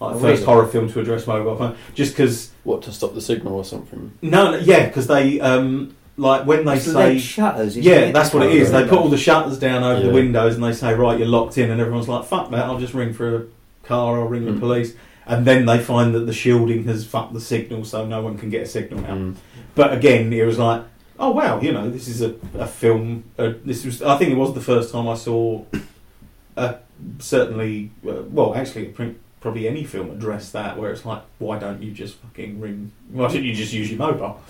like the first horror film to address mobile phone, Just because, What to stop the signal or something? no, no yeah, because they um, like when they It's say, shutters. yeah, that's what it Oh. They put all the shutters down over the windows and they say, right, you're locked in, and everyone's like, fuck that, I'll just ring for a car or ring the Mm. police. And then they find that the shielding has fucked the signal, so no one can get a signal out. Mm. But again, it was like, oh wow, you know, this is a, a film. Uh, this was, I think, it was the first time I saw, uh, certainly, uh, well, actually, pr- probably any film address that, where it's like, why don't you just fucking ring? Why don't you just use your mobile?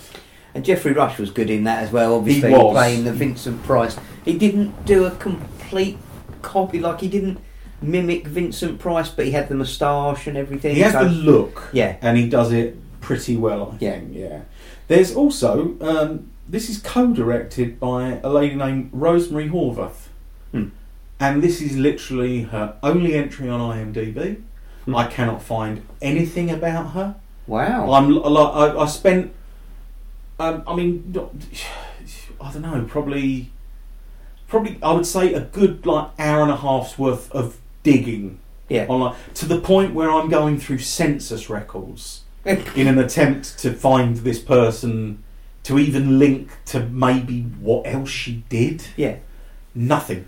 And Geoffrey Rush was good in that as well. Obviously, was. playing the Vincent Price. He didn't do a complete copy. Like he didn't mimic Vincent Price, but he had the moustache and everything. He has so- the look, yeah. and he does it pretty well. I Yeah. think. Yeah. There's also um, this is co-directed by a lady named Rosemary Horvath, Hmm. and this is literally her only entry on IMDb. I cannot find anything about her. Wow. I'm like I, I spent. Um, I mean, not- I don't know. Probably, probably I would say a good like hour and a half's worth of digging yeah. online to the point where I'm going through census records *laughs* in an attempt to find this person to even link to maybe what else she did. yeah. Nothing.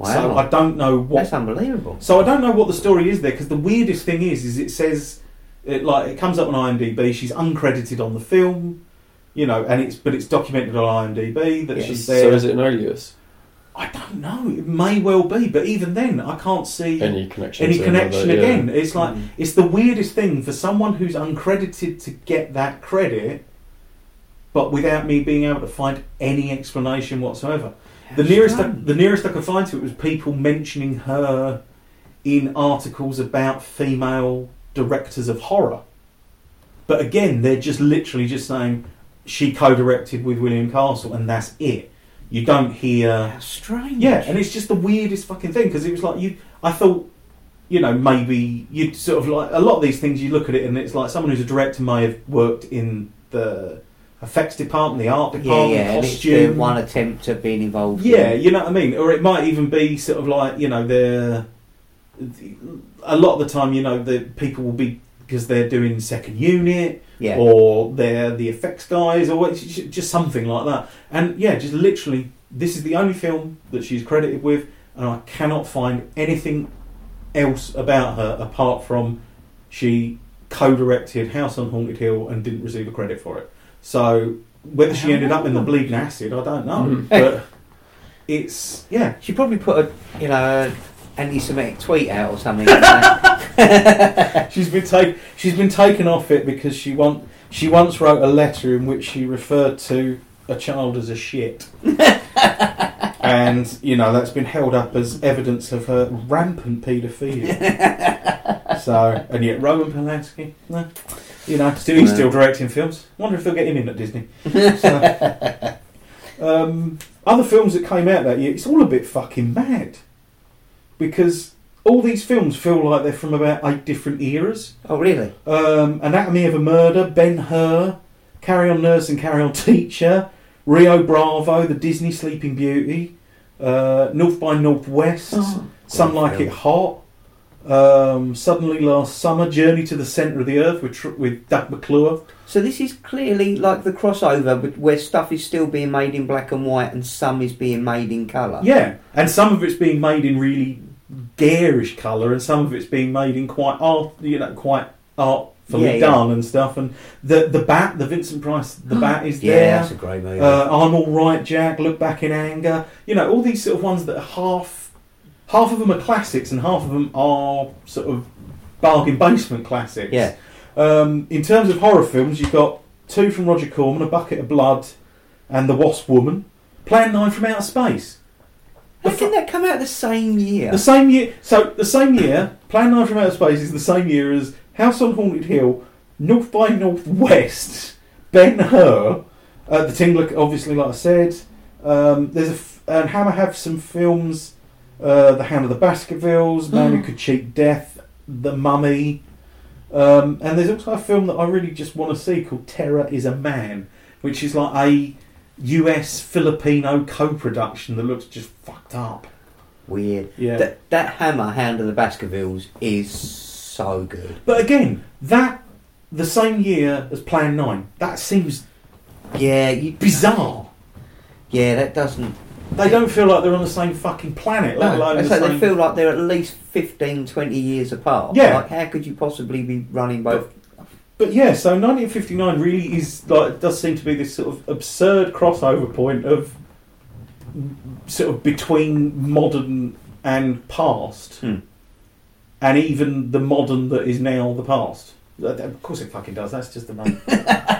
Wow. So I don't know what That's unbelievable. so I don't know what the story is there because the weirdest thing is, is it says it like it comes up on IMDb. She's uncredited on the film, you know, and it's but it's documented on IMDb that Yes. she's So there. is it an alias? I don't know. It may well be, but even then, I can't see Any connection? any connection another, yeah. again. It's like Mm. it's the weirdest thing for someone who's uncredited to get that credit, but without me being able to find any explanation whatsoever. The nearest, I, the nearest I could find to it was people mentioning her in articles about female directors of horror. But again, they're just literally just saying she co-directed with William Castle, and that's it. You don't hear. How strange. Yeah, and it's just the weirdest fucking thing because it was like you. I thought, you know, maybe you'd sort of like a lot of these things. You look at it and it's like someone who's a director may have worked in the effects department, the art department, yeah. It's costume. the one attempt at being involved. Yeah, in- you know what I mean. Or it might even be sort of like you know they're a lot of the time you know the people will be because they're doing second unit yeah. or they're the effects guys or just something like that. And yeah, just literally, this is the only film that she's credited with, and I cannot find anything else about her apart from she co-directed House on Haunted Hill and didn't receive a credit for it. So whether she ended up in the bleeding acid, I don't know. Mhm. But it's yeah. She probably put a you know anti-Semitic tweet out or something. like that. *laughs* She's been taken. She's been taken off it because she want. She once wrote a letter in which she referred to a child as a shit, *laughs* and you know that's been held up as evidence of her rampant paedophilia. *laughs* so, and yet Roman Polanski, no, you know, still he's still directing films. Wonder if they'll get him in at Disney. *laughs* So, um, other films that came out that year, it's all a bit fucking mad. because all these films feel like they're from about eight different eras. Oh, really? Um, Anatomy of a Murder, Ben Hur, Carry On Nurse and Carry On Teacher, Rio Bravo, The Disney Sleeping Beauty, uh, North by Northwest, Oh, Some Like film. It Hot, um, Suddenly Last Summer, Journey to the Centre of the Earth with, with Doug McClure. So this is clearly like the crossover, but where stuff is still being made in black and white, and some is being made in colour. Yeah, and some of it's being made in really garish colour, and some of it's being made in quite art, you know, quite artfully Yeah, yeah. done and stuff. And the the bat, the Vincent Price, the *gasps* bat is yeah, there. Yeah, that's a great movie. Uh, I'm all right, Jack. Look back in anger. You know, all these sort of ones that are half, half of them are classics, and half of them are sort of bargain basement classics. yeah, Um, in terms of horror films, you've got two from Roger Corman, A Bucket of Blood, and The Wasp Woman. Plan Nine from Outer Space. how can that come out the same year? The same year. So the same year, Plan Nine from Outer Space is the same year as House on Haunted Hill, North by Northwest, Ben Hur, uh, the Tingler, obviously, like I said. Um, there's a f- and Hammer have some films. Uh, the Hand of the Baskervilles, Man Who Could Cheat Death, The Mummy, um, and there's also a film that I really just want to see called Terror Is a Man, which is like a US Filipino co-production that looks just fucked up. Weird. Yeah. That that Hammer Hand of the Baskervilles is so good. But again, that the same year as Plan Nine. That seems Yeah, you, bizarre. Yeah, that doesn't. They don't feel like they're on the same fucking planet. No, alone I the they feel like they're at least 15, 20 years apart. Yeah. Like, how could you possibly be running both? But yeah, so 1959 really is like does seem to be this sort of absurd crossover point of sort of between modern and past, Hmm. and even the modern that is now the past. Of course, it fucking does. That's just the name. *laughs*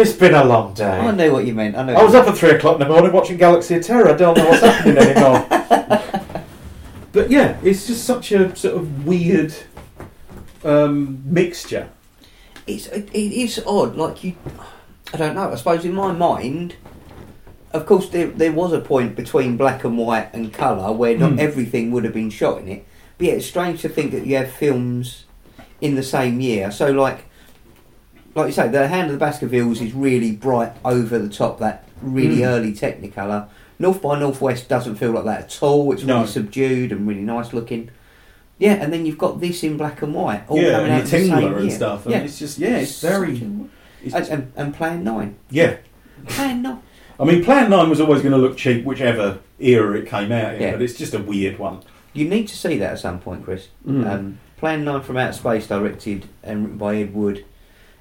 it's been a long day. I know what you mean. I know. I was up at three o'clock in the morning watching Galaxy of Terror. I don't know what's happening anymore. *laughs* but yeah, it's just such a sort of weird um, mixture. It's it, is odd. Like you, I don't know. I suppose in my mind, of course, there there was a point between black and white and colour where not Hmm. everything would have been shot in it. But yeah, it's strange to think that you have films in the same year. So like, like you say, the Hand of the Baskervilles is really bright over the top. That really Hmm. early Technicolor. North by Northwest doesn't feel like that at all. It's No. really subdued and really nice looking. Yeah, and then you've got this in black and white, all yeah, coming out the the same and year. stuff. And Yeah. it's just yeah, it's very. It's And, and, and Plan 9. yeah, Plan 9. I mean, Plan Nine was always going to look cheap, whichever era it came out in. Yeah. But it's just a weird one. You need to see that at some point, Chris. Mm. Um, Plan 9 from Outer Space, directed and written by Ed Wood,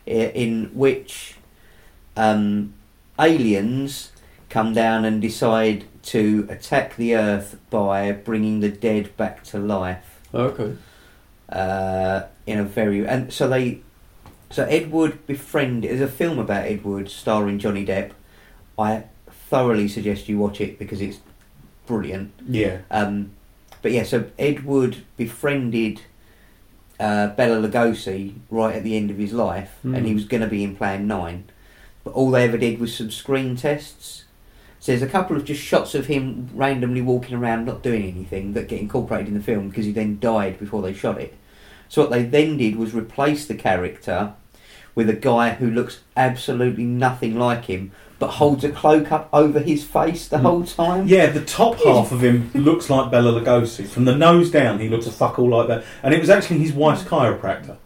in which um, aliens come down and decide to attack the Earth by bringing the dead back to life. okay. uh, in a very and so they so Ed Wood befriended. There's a film about Ed Wood starring Johnny Depp. I thoroughly suggest you watch it because it's brilliant. Yeah, Um, but yeah, so Ed Wood befriended uh, Bela Lugosi right at the end of his life, Hmm. and he was going to be in Plan Nine, but all they ever did was some screen tests. So there's a couple of just shots of him randomly walking around, not doing anything, that get incorporated in the film because he then died before they shot it. So what they then did was replace the character with a guy who looks absolutely nothing like him, but holds a cloak up over his face the Hmm. whole time. yeah. The top half of him *laughs* looks like Bela Lugosi. From the nose down, he looks a fuck all like that. And it was actually his wife's chiropractor.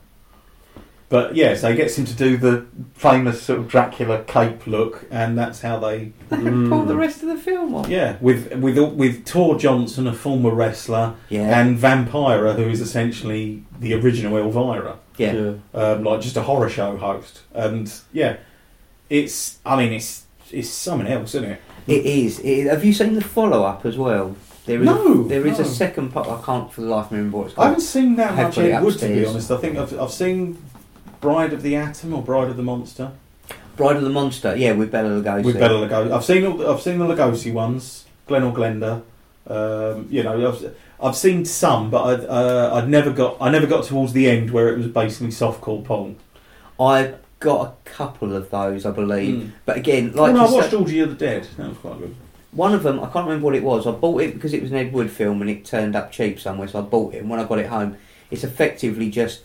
But yeah, so he gets him to do the famous sort of Dracula cape look, and that's how they They *laughs* pull the rest of the film off. Yeah, with with with Tor Johnson, a former wrestler, Yeah. and Vampira, who is essentially the original Elvira, yeah. um, like just a horror show host. And yeah, it's I mean it's it's something else, isn't it? It is. It is. Have you seen the follow up as well? There is No, a, there is no. a second part. I can't for the life of me remember what it's called. I haven't seen that I much Ed Wood to be honest. I think I've I've seen Bride of the Atom or Bride of the Monster Bride of the Monster. Yeah, with Bela Lugosi. with Bela Lugosi. I've seen all the, I've seen the Lugosi ones, Glen or Glenda. Um, you know, I've, I've seen some, but I'd, uh, I'd never got I never got towards the end where it was basically softcore porn. I got a couple of those, I believe. Mm. But again, like no, I watched said, of the Dead. That was quite good. one of them, I can't remember what it was. I bought it because it was an Ed Wood film and it turned up cheap somewhere, so I bought it. And when I got it home, it's effectively just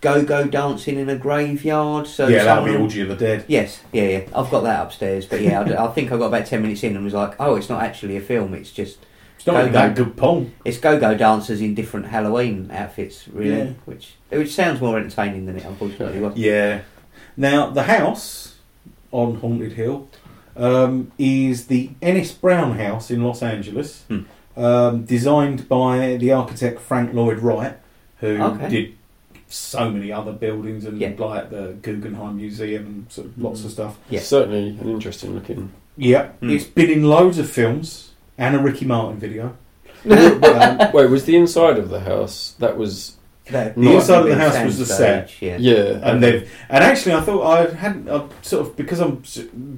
go-go dancing in a graveyard. So yeah, that'll be someone- Orgy of the Dead. Yes, yeah, yeah. I've got that upstairs, but yeah, I, I think I got about ten minutes in and was like, oh, it's not actually a film. It's just It's not Go-go. that good pong. it's go-go dancers in different Halloween outfits, really, Yeah. which which sounds more entertaining than it unfortunately was. Yeah. Now the house on Haunted Hill um, is the Ennis Brown House in Los Angeles, Hmm. um, designed by the architect Frank Lloyd Wright, who Okay. did so many other buildings and Yeah. like the Guggenheim Museum and sort of lots of stuff. Yeah. Certainly an interesting looking. Yeah, Hmm. it's been in loads of films and a Ricky Martin video. *laughs* um, Wait, was the inside of the house? That was The, The inside of the house was the set. Yeah. yeah. and they've and actually I thought I hadn't I sort of because I'm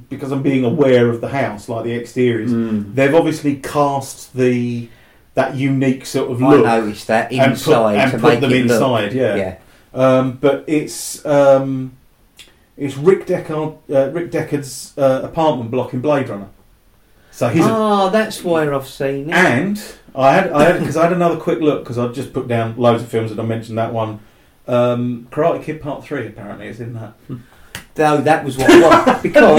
because I'm being aware of the house like the exteriors Mm. they've obviously cast the that unique sort of look. I look noticed that and put, inside and to put make them it look- inside yeah, yeah. Um, but it's um, it's Rick Deckard uh, Rick Deckard's uh, apartment block in Blade Runner so he's a, Oh, that's where I've seen it. and I had I had because I had another quick look because I just put down loads of films and I mentioned that one um, Karate Kid Part Three apparently is in that No, that was what *laughs* I want because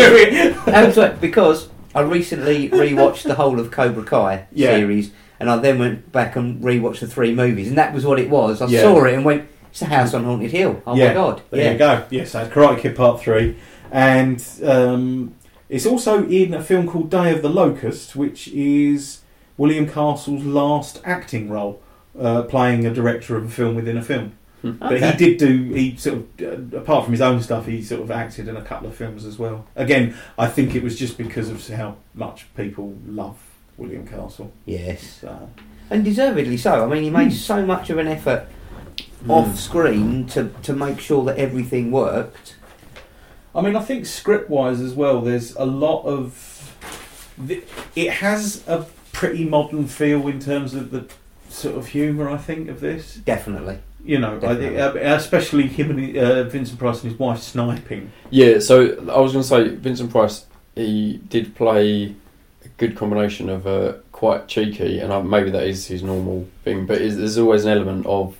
that was what- because I recently rewatched the whole of Cobra Kai Yeah. series, and I then went back and rewatched the three movies, and that was what it was. I Yeah. saw it and went, "It's a house on haunted hill." Oh Yeah. my god! There yeah, you go. Yes, so Karate Kid Part 3. And um, it's also in a film called Day of the Locust, which is William Castle's last acting role, uh, playing a director of a film within a film. But he did do, he sort of, uh, apart from his own stuff, he sort of acted in a couple of films as well. Again, I think it was just because of how much people love William Castle. Yes, So, and deservedly so. I mean, he made Hmm. so much of an effort Mm. off screen to to make sure that everything worked. I mean, I think script wise as well, there's a lot of. It has a pretty modern feel in terms of the sort of humour, I think, of this. Definitely. You know, I uh, especially him and uh, Vincent Price and his wife sniping. Yeah, so I was going to say Vincent Price. He did play a good combination of uh, quite cheeky, and uh, maybe that is his normal thing. But there's always an element of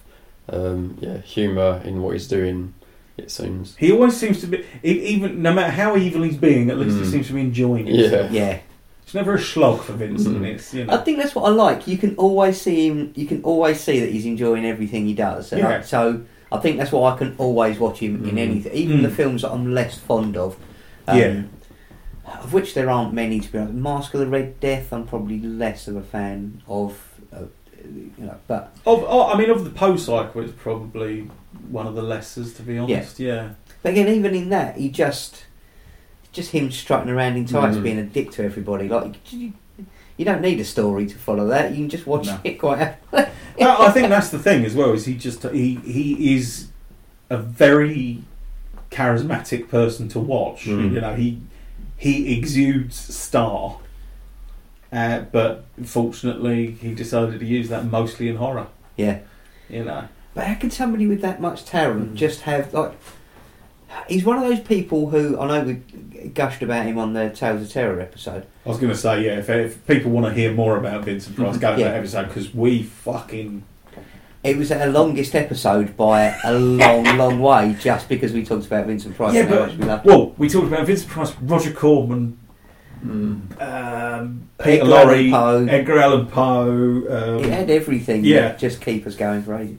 um, yeah humour in what he's doing. It seems. He always seems to be, e- even no matter how evil he's being, at least he Mm. seems to be enjoying it. Yeah. Yeah. It's never a slog for Vincent. Mm. It's, you know. I think that's what I like. You can always see him. You can always see that he's enjoying everything he does. And I- Yeah. so I think that's why I can always watch him in Mm. anything, even Mm. the films that I'm less fond of. Um, Yeah. Of which there aren't many to be honest. Mask of the Red Death, I'm probably less of a fan of. Uh, you know, but Of, oh, I mean, of the Poe cycle, it's probably one of the lessers, to be honest. Yeah. but again, even in that, he just just him strutting around in tights, Mm. being a dick to everybody. Like you, you don't need a story to follow that. You can just watch No. it quite. *laughs* No, I think that's the thing as well. Is he just he he is a very charismatic person to watch. Mm. You know, he he exudes star, uh, but fortunately, he decided to use that mostly in horror. yeah. You know, But how can somebody with that much talent Mm. just have like? He's one of those people who I know we gushed about him on the Tales of Terror episode. I was going to say yeah. If, if people want to hear more about Vincent Price, go to Yeah. that episode because we fucking It was our longest episode by a long, *laughs* long way, just because we talked about Vincent Price Yeah, but- we well, we talked about Vincent Price, Roger Corman, Mm. um, Edgar Peter Allan Lorre, Poe. Edgar Allan Poe. Um, It had everything yeah. that just keep us going for ages.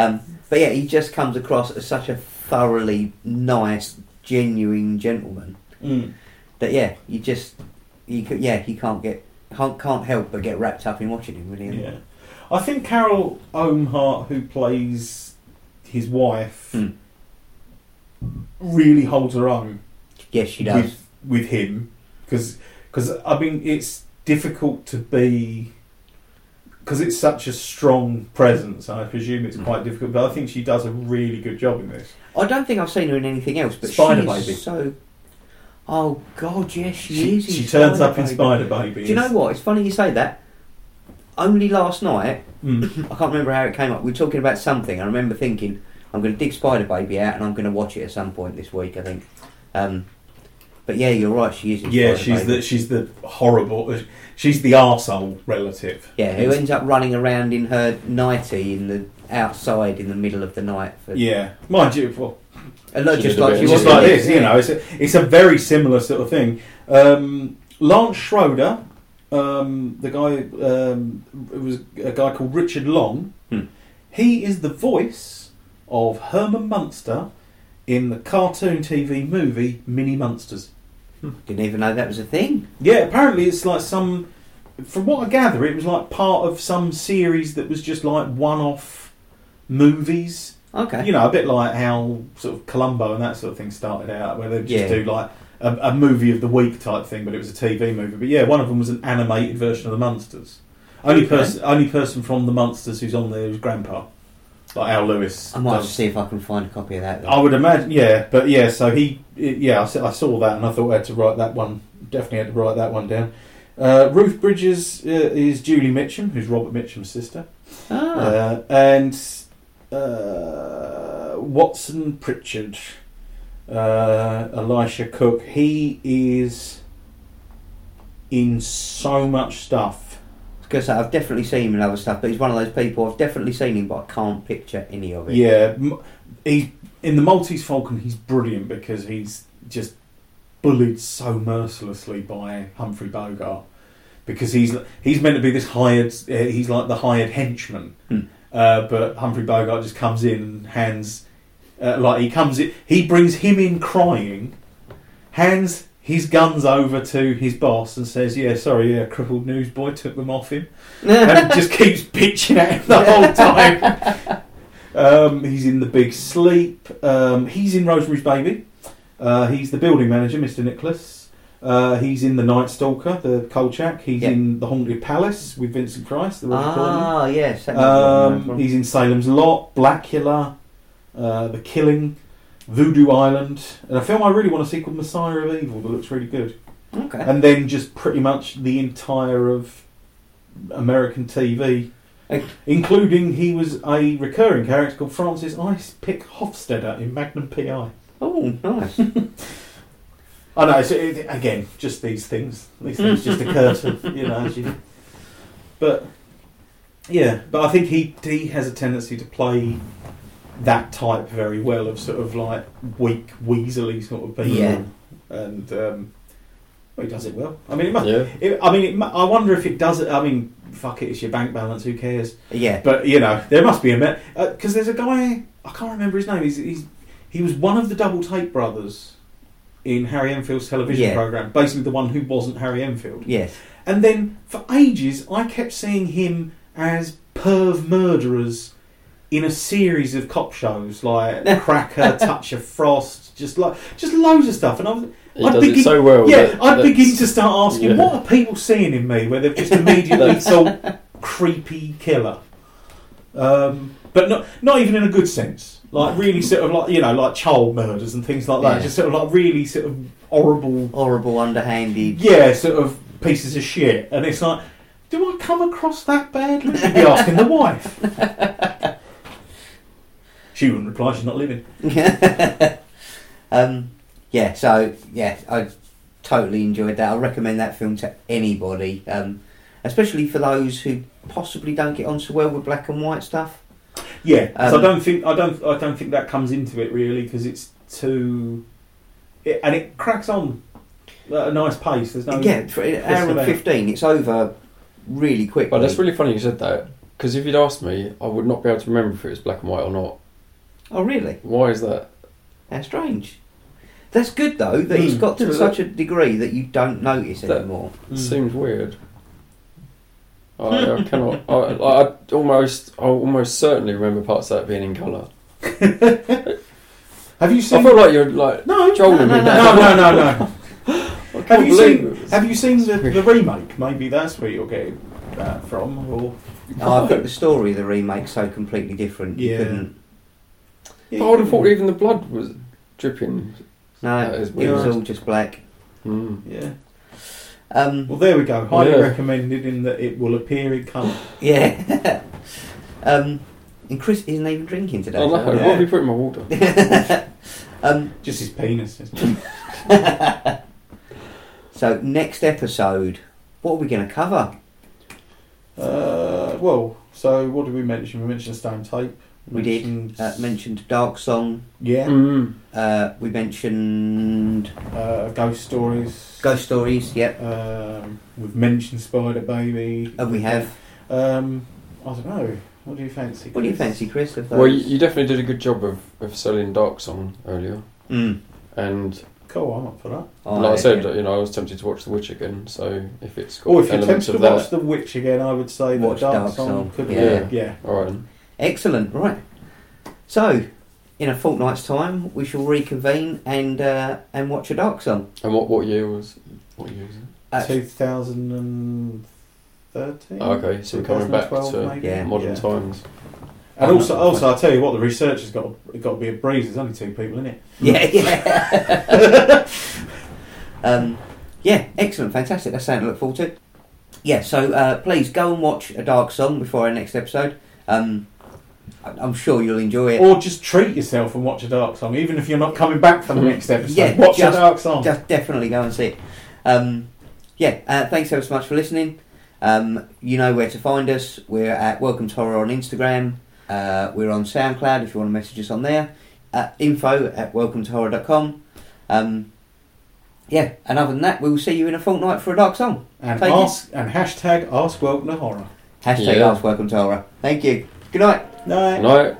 Um, but yeah, he just comes across as such a thoroughly nice, genuine gentleman mm. that yeah, you just you could, yeah, you can't get can't, can't help but get wrapped up in watching him. Really, Yeah, I think Carol Ohmart, who plays his wife, Hmm. really holds her own yes, she does. with with him because I mean it's difficult to be because it's such a strong presence. I presume it's Hmm. quite difficult, but I think she does a really good job in this. I don't think I've seen her in anything else, but Spider she is Baby. so. Oh God, yes, she, She, is. in she turns Spider up in Baby. Spider Baby. Do you know what? It's funny you say that. Only last night, Mm. *coughs* I can't remember how it came up. We were talking about something. I remember thinking, I'm going to dig Spider Baby out and I'm going to watch it at some point this week. I think. Um, But yeah, you're right. She is. Yeah, she's the she's the horrible. She's the arsehole relative. Yeah, who ends up running around in her nightie in the outside in the middle of the night. For, Yeah, mind you, well, and not just like bit- she just was like this, you know, it's a, it's a very similar sort of thing. Um, Lance Schroeder, um, the guy, um, it was a guy called Richard Long. Hmm. He is the voice of Herman Munster in the cartoon TV movie Mini-Munsters. Hmm. Didn't even know that was a thing. Yeah, apparently it's like some. From what I gather, it was like part of some series that was just like one-off movies. Okay. You know, a bit like how sort of Columbo and that sort of thing started out, where they just Yeah. do like a, a movie of the week type thing, but it was a TV movie. But yeah, one of them was an animated version of the Munsters. Only Okay. person, only person from the Munsters who's on there is Grandpa, like Al Lewis. I might does. see if I can find a copy of that. then. I would imagine, yeah, but yeah. So he, yeah, I saw, I saw that and I thought I had to write that one. Definitely had to write that one down. Uh, Ruth Bridgers uh, is Julie Mitchum, who's Robert Mitchum's sister, Ah, uh, and uh, Watson Pritchard, uh, Elisha Cook. He is in so much stuff. Because I've definitely seen him in other stuff, but he's one of those people I've definitely seen him, but I can't picture any of it. Yeah, m- he in the Maltese Falcon. He's brilliant because he's just bullied so mercilessly by Humphrey Bogart because he's he's meant to be this hired. Uh, he's like the hired henchman, Hmm. uh, but Humphrey Bogart just comes in and hands uh, like he comes in. He brings him in crying, hands his guns over to his boss and says, "Yeah, sorry, yeah, crippled newsboy took them off him." and just keeps bitching at him the whole *laughs* time. um, he's in the Big Sleep. Um, he's in Rosemary's Baby. Uh, he's the building manager, Mr. Nicholas. Uh, he's in the Night Stalker, the Kolchak. He's Yeah. in the Haunted Palace with Vincent Price, the Roger ah, yes. that was where I know Um, he's in Salem's Lot, Blacula, uh, The Killing, Voodoo Island, and a film I really want to see called Messiah of Evil that looks really good okay. and then just pretty much the entire of American TV, including he was a recurring character called Francis Ice Pick Hofstetler in Magnum PI. oh, nice. *laughs* I know. So it, again, just these things. These things just occur to you know. As you, *laughs* but yeah, but I think he he has a tendency to play that type very well of sort of like weak, weaselly sort of people, Yeah. and um, well, he does it well. I mean, it must, Yeah. It, I mean, it, I wonder if it does it. I mean, fuck it, it's your bank balance. Who cares? yeah. But you know, there must be a because there's a guy I can't remember his name. He's, he's he was one of the Double Take brothers in Harry Enfield's television Yeah. program, basically the one who wasn't Harry Enfield. Yes. And then for ages, I kept seeing him as perv murderers in a series of cop shows like *laughs* Cracker, Touch of Frost, just like just loads of stuff. And I was He I'd does begin- it so well. yeah, I'd begin to start asking, yeah. what are people seeing in me where they've just immediately *laughs* thought creepy killer? Um, but not not even in a good sense. Like really sort of like you know like child murders and things like that. Yeah. Just sort of like really sort of horrible, Horrible, underhanded. yeah, sort of pieces of shit. And it's like, do I come across that badly? You'd be asking the wife. *laughs* She wouldn't reply. She's not living. *laughs* um, yeah, so yeah, I totally enjoyed that. I recommend that film to anybody, um, especially for those who possibly don't get on so well with black and white stuff. Yeah, Um, I don't think I don't I don't think that comes into it really because it's too, it, and it cracks on at a nice pace. There's no yeah, for an hour and fifteen, it's over really quick. But that's really funny you said that because if you'd asked me, I would not be able to remember if it was black and white or not. Oh, really? Why is that? How strange. That's good though that it's Mm. got to Yeah, such a degree that you don't notice That- anymore. Mm. Seems weird. I, I cannot. I, I almost, I almost certainly remember parts of that being in colour. *laughs* Have you seen. I seen? feel like you're like no, trolling no, me no, now. no, no, no, no. *laughs* I can't Have you believe seen? it was- Have you seen the, the remake? Maybe that's where you're getting that from. Or Oh, I think the story of the remake's so completely different. You Yeah. couldn't. But I would have thought even the blood was dripping. No, That is it was weird. all just black. Mm. Yeah. Um, Well, there we go. Highly Yeah. recommended in that it will appear in colour. yeah. *laughs* um, and Chris isn't even drinking today. I know. so- What have you put in my water? *laughs* um, Just his penis. isn't it? *laughs* So next episode, what are we going to cover? Uh, well, so what did we mention? We mentioned Stone Tape. We did Mentioned- uh, mentioned Dark Song. yeah. Mm. Uh, we mentioned Uh, ghost stories. Ghost Stories. Yep, Um, we've mentioned Spider Baby. and we have. Um, I don't know. What do you fancy? What do you fancy, Chris? Of Well, you, you definitely did a good job of, of selling Dark Song earlier, Mm. and Cool, I'm up for that. Oh, like I said, yeah. you know, I was tempted to watch The Witch again. So if it's got Or if you're tempted of to that, watch The Witch again, I would say that Watch Dark, Dark Song, Song, could yeah. be. Yeah. all right. Then. Excellent. Right. So, in a fortnight's time, we shall reconvene and uh, and watch a Dark Song. And what what year was what year was it? Uh, 2013. Oh, okay, so we're coming back to maybe? Yeah. modern Yeah. times. And also, also, I'll tell you what, the research has got to, got to be a breeze. There's only two people in it. Yeah, *laughs* yeah. um, yeah, excellent, fantastic. That's something to look forward to. Yeah, so uh, please go and watch A Dark Song before our next episode. Um, I- I'm sure you'll enjoy it. Or just treat yourself and watch a dark song, even if you're not coming back for the next episode. Yeah, watch just- a dark song. Just definitely go and see it. Um, yeah, uh, thanks ever so much for listening. Um, you know where to find us. We're at Welcome to Horror on Instagram. Uh, we're on SoundCloud if you want to message us on there. Uh, info at welcometohorror.com. Um, yeah, and other than that, we will see you in a fortnight for a dark song. and Thank you. ask and hashtag ask welcome to horror. Hashtag Yeah. ask welcome to horror. Thank you. Good night. Night. Night.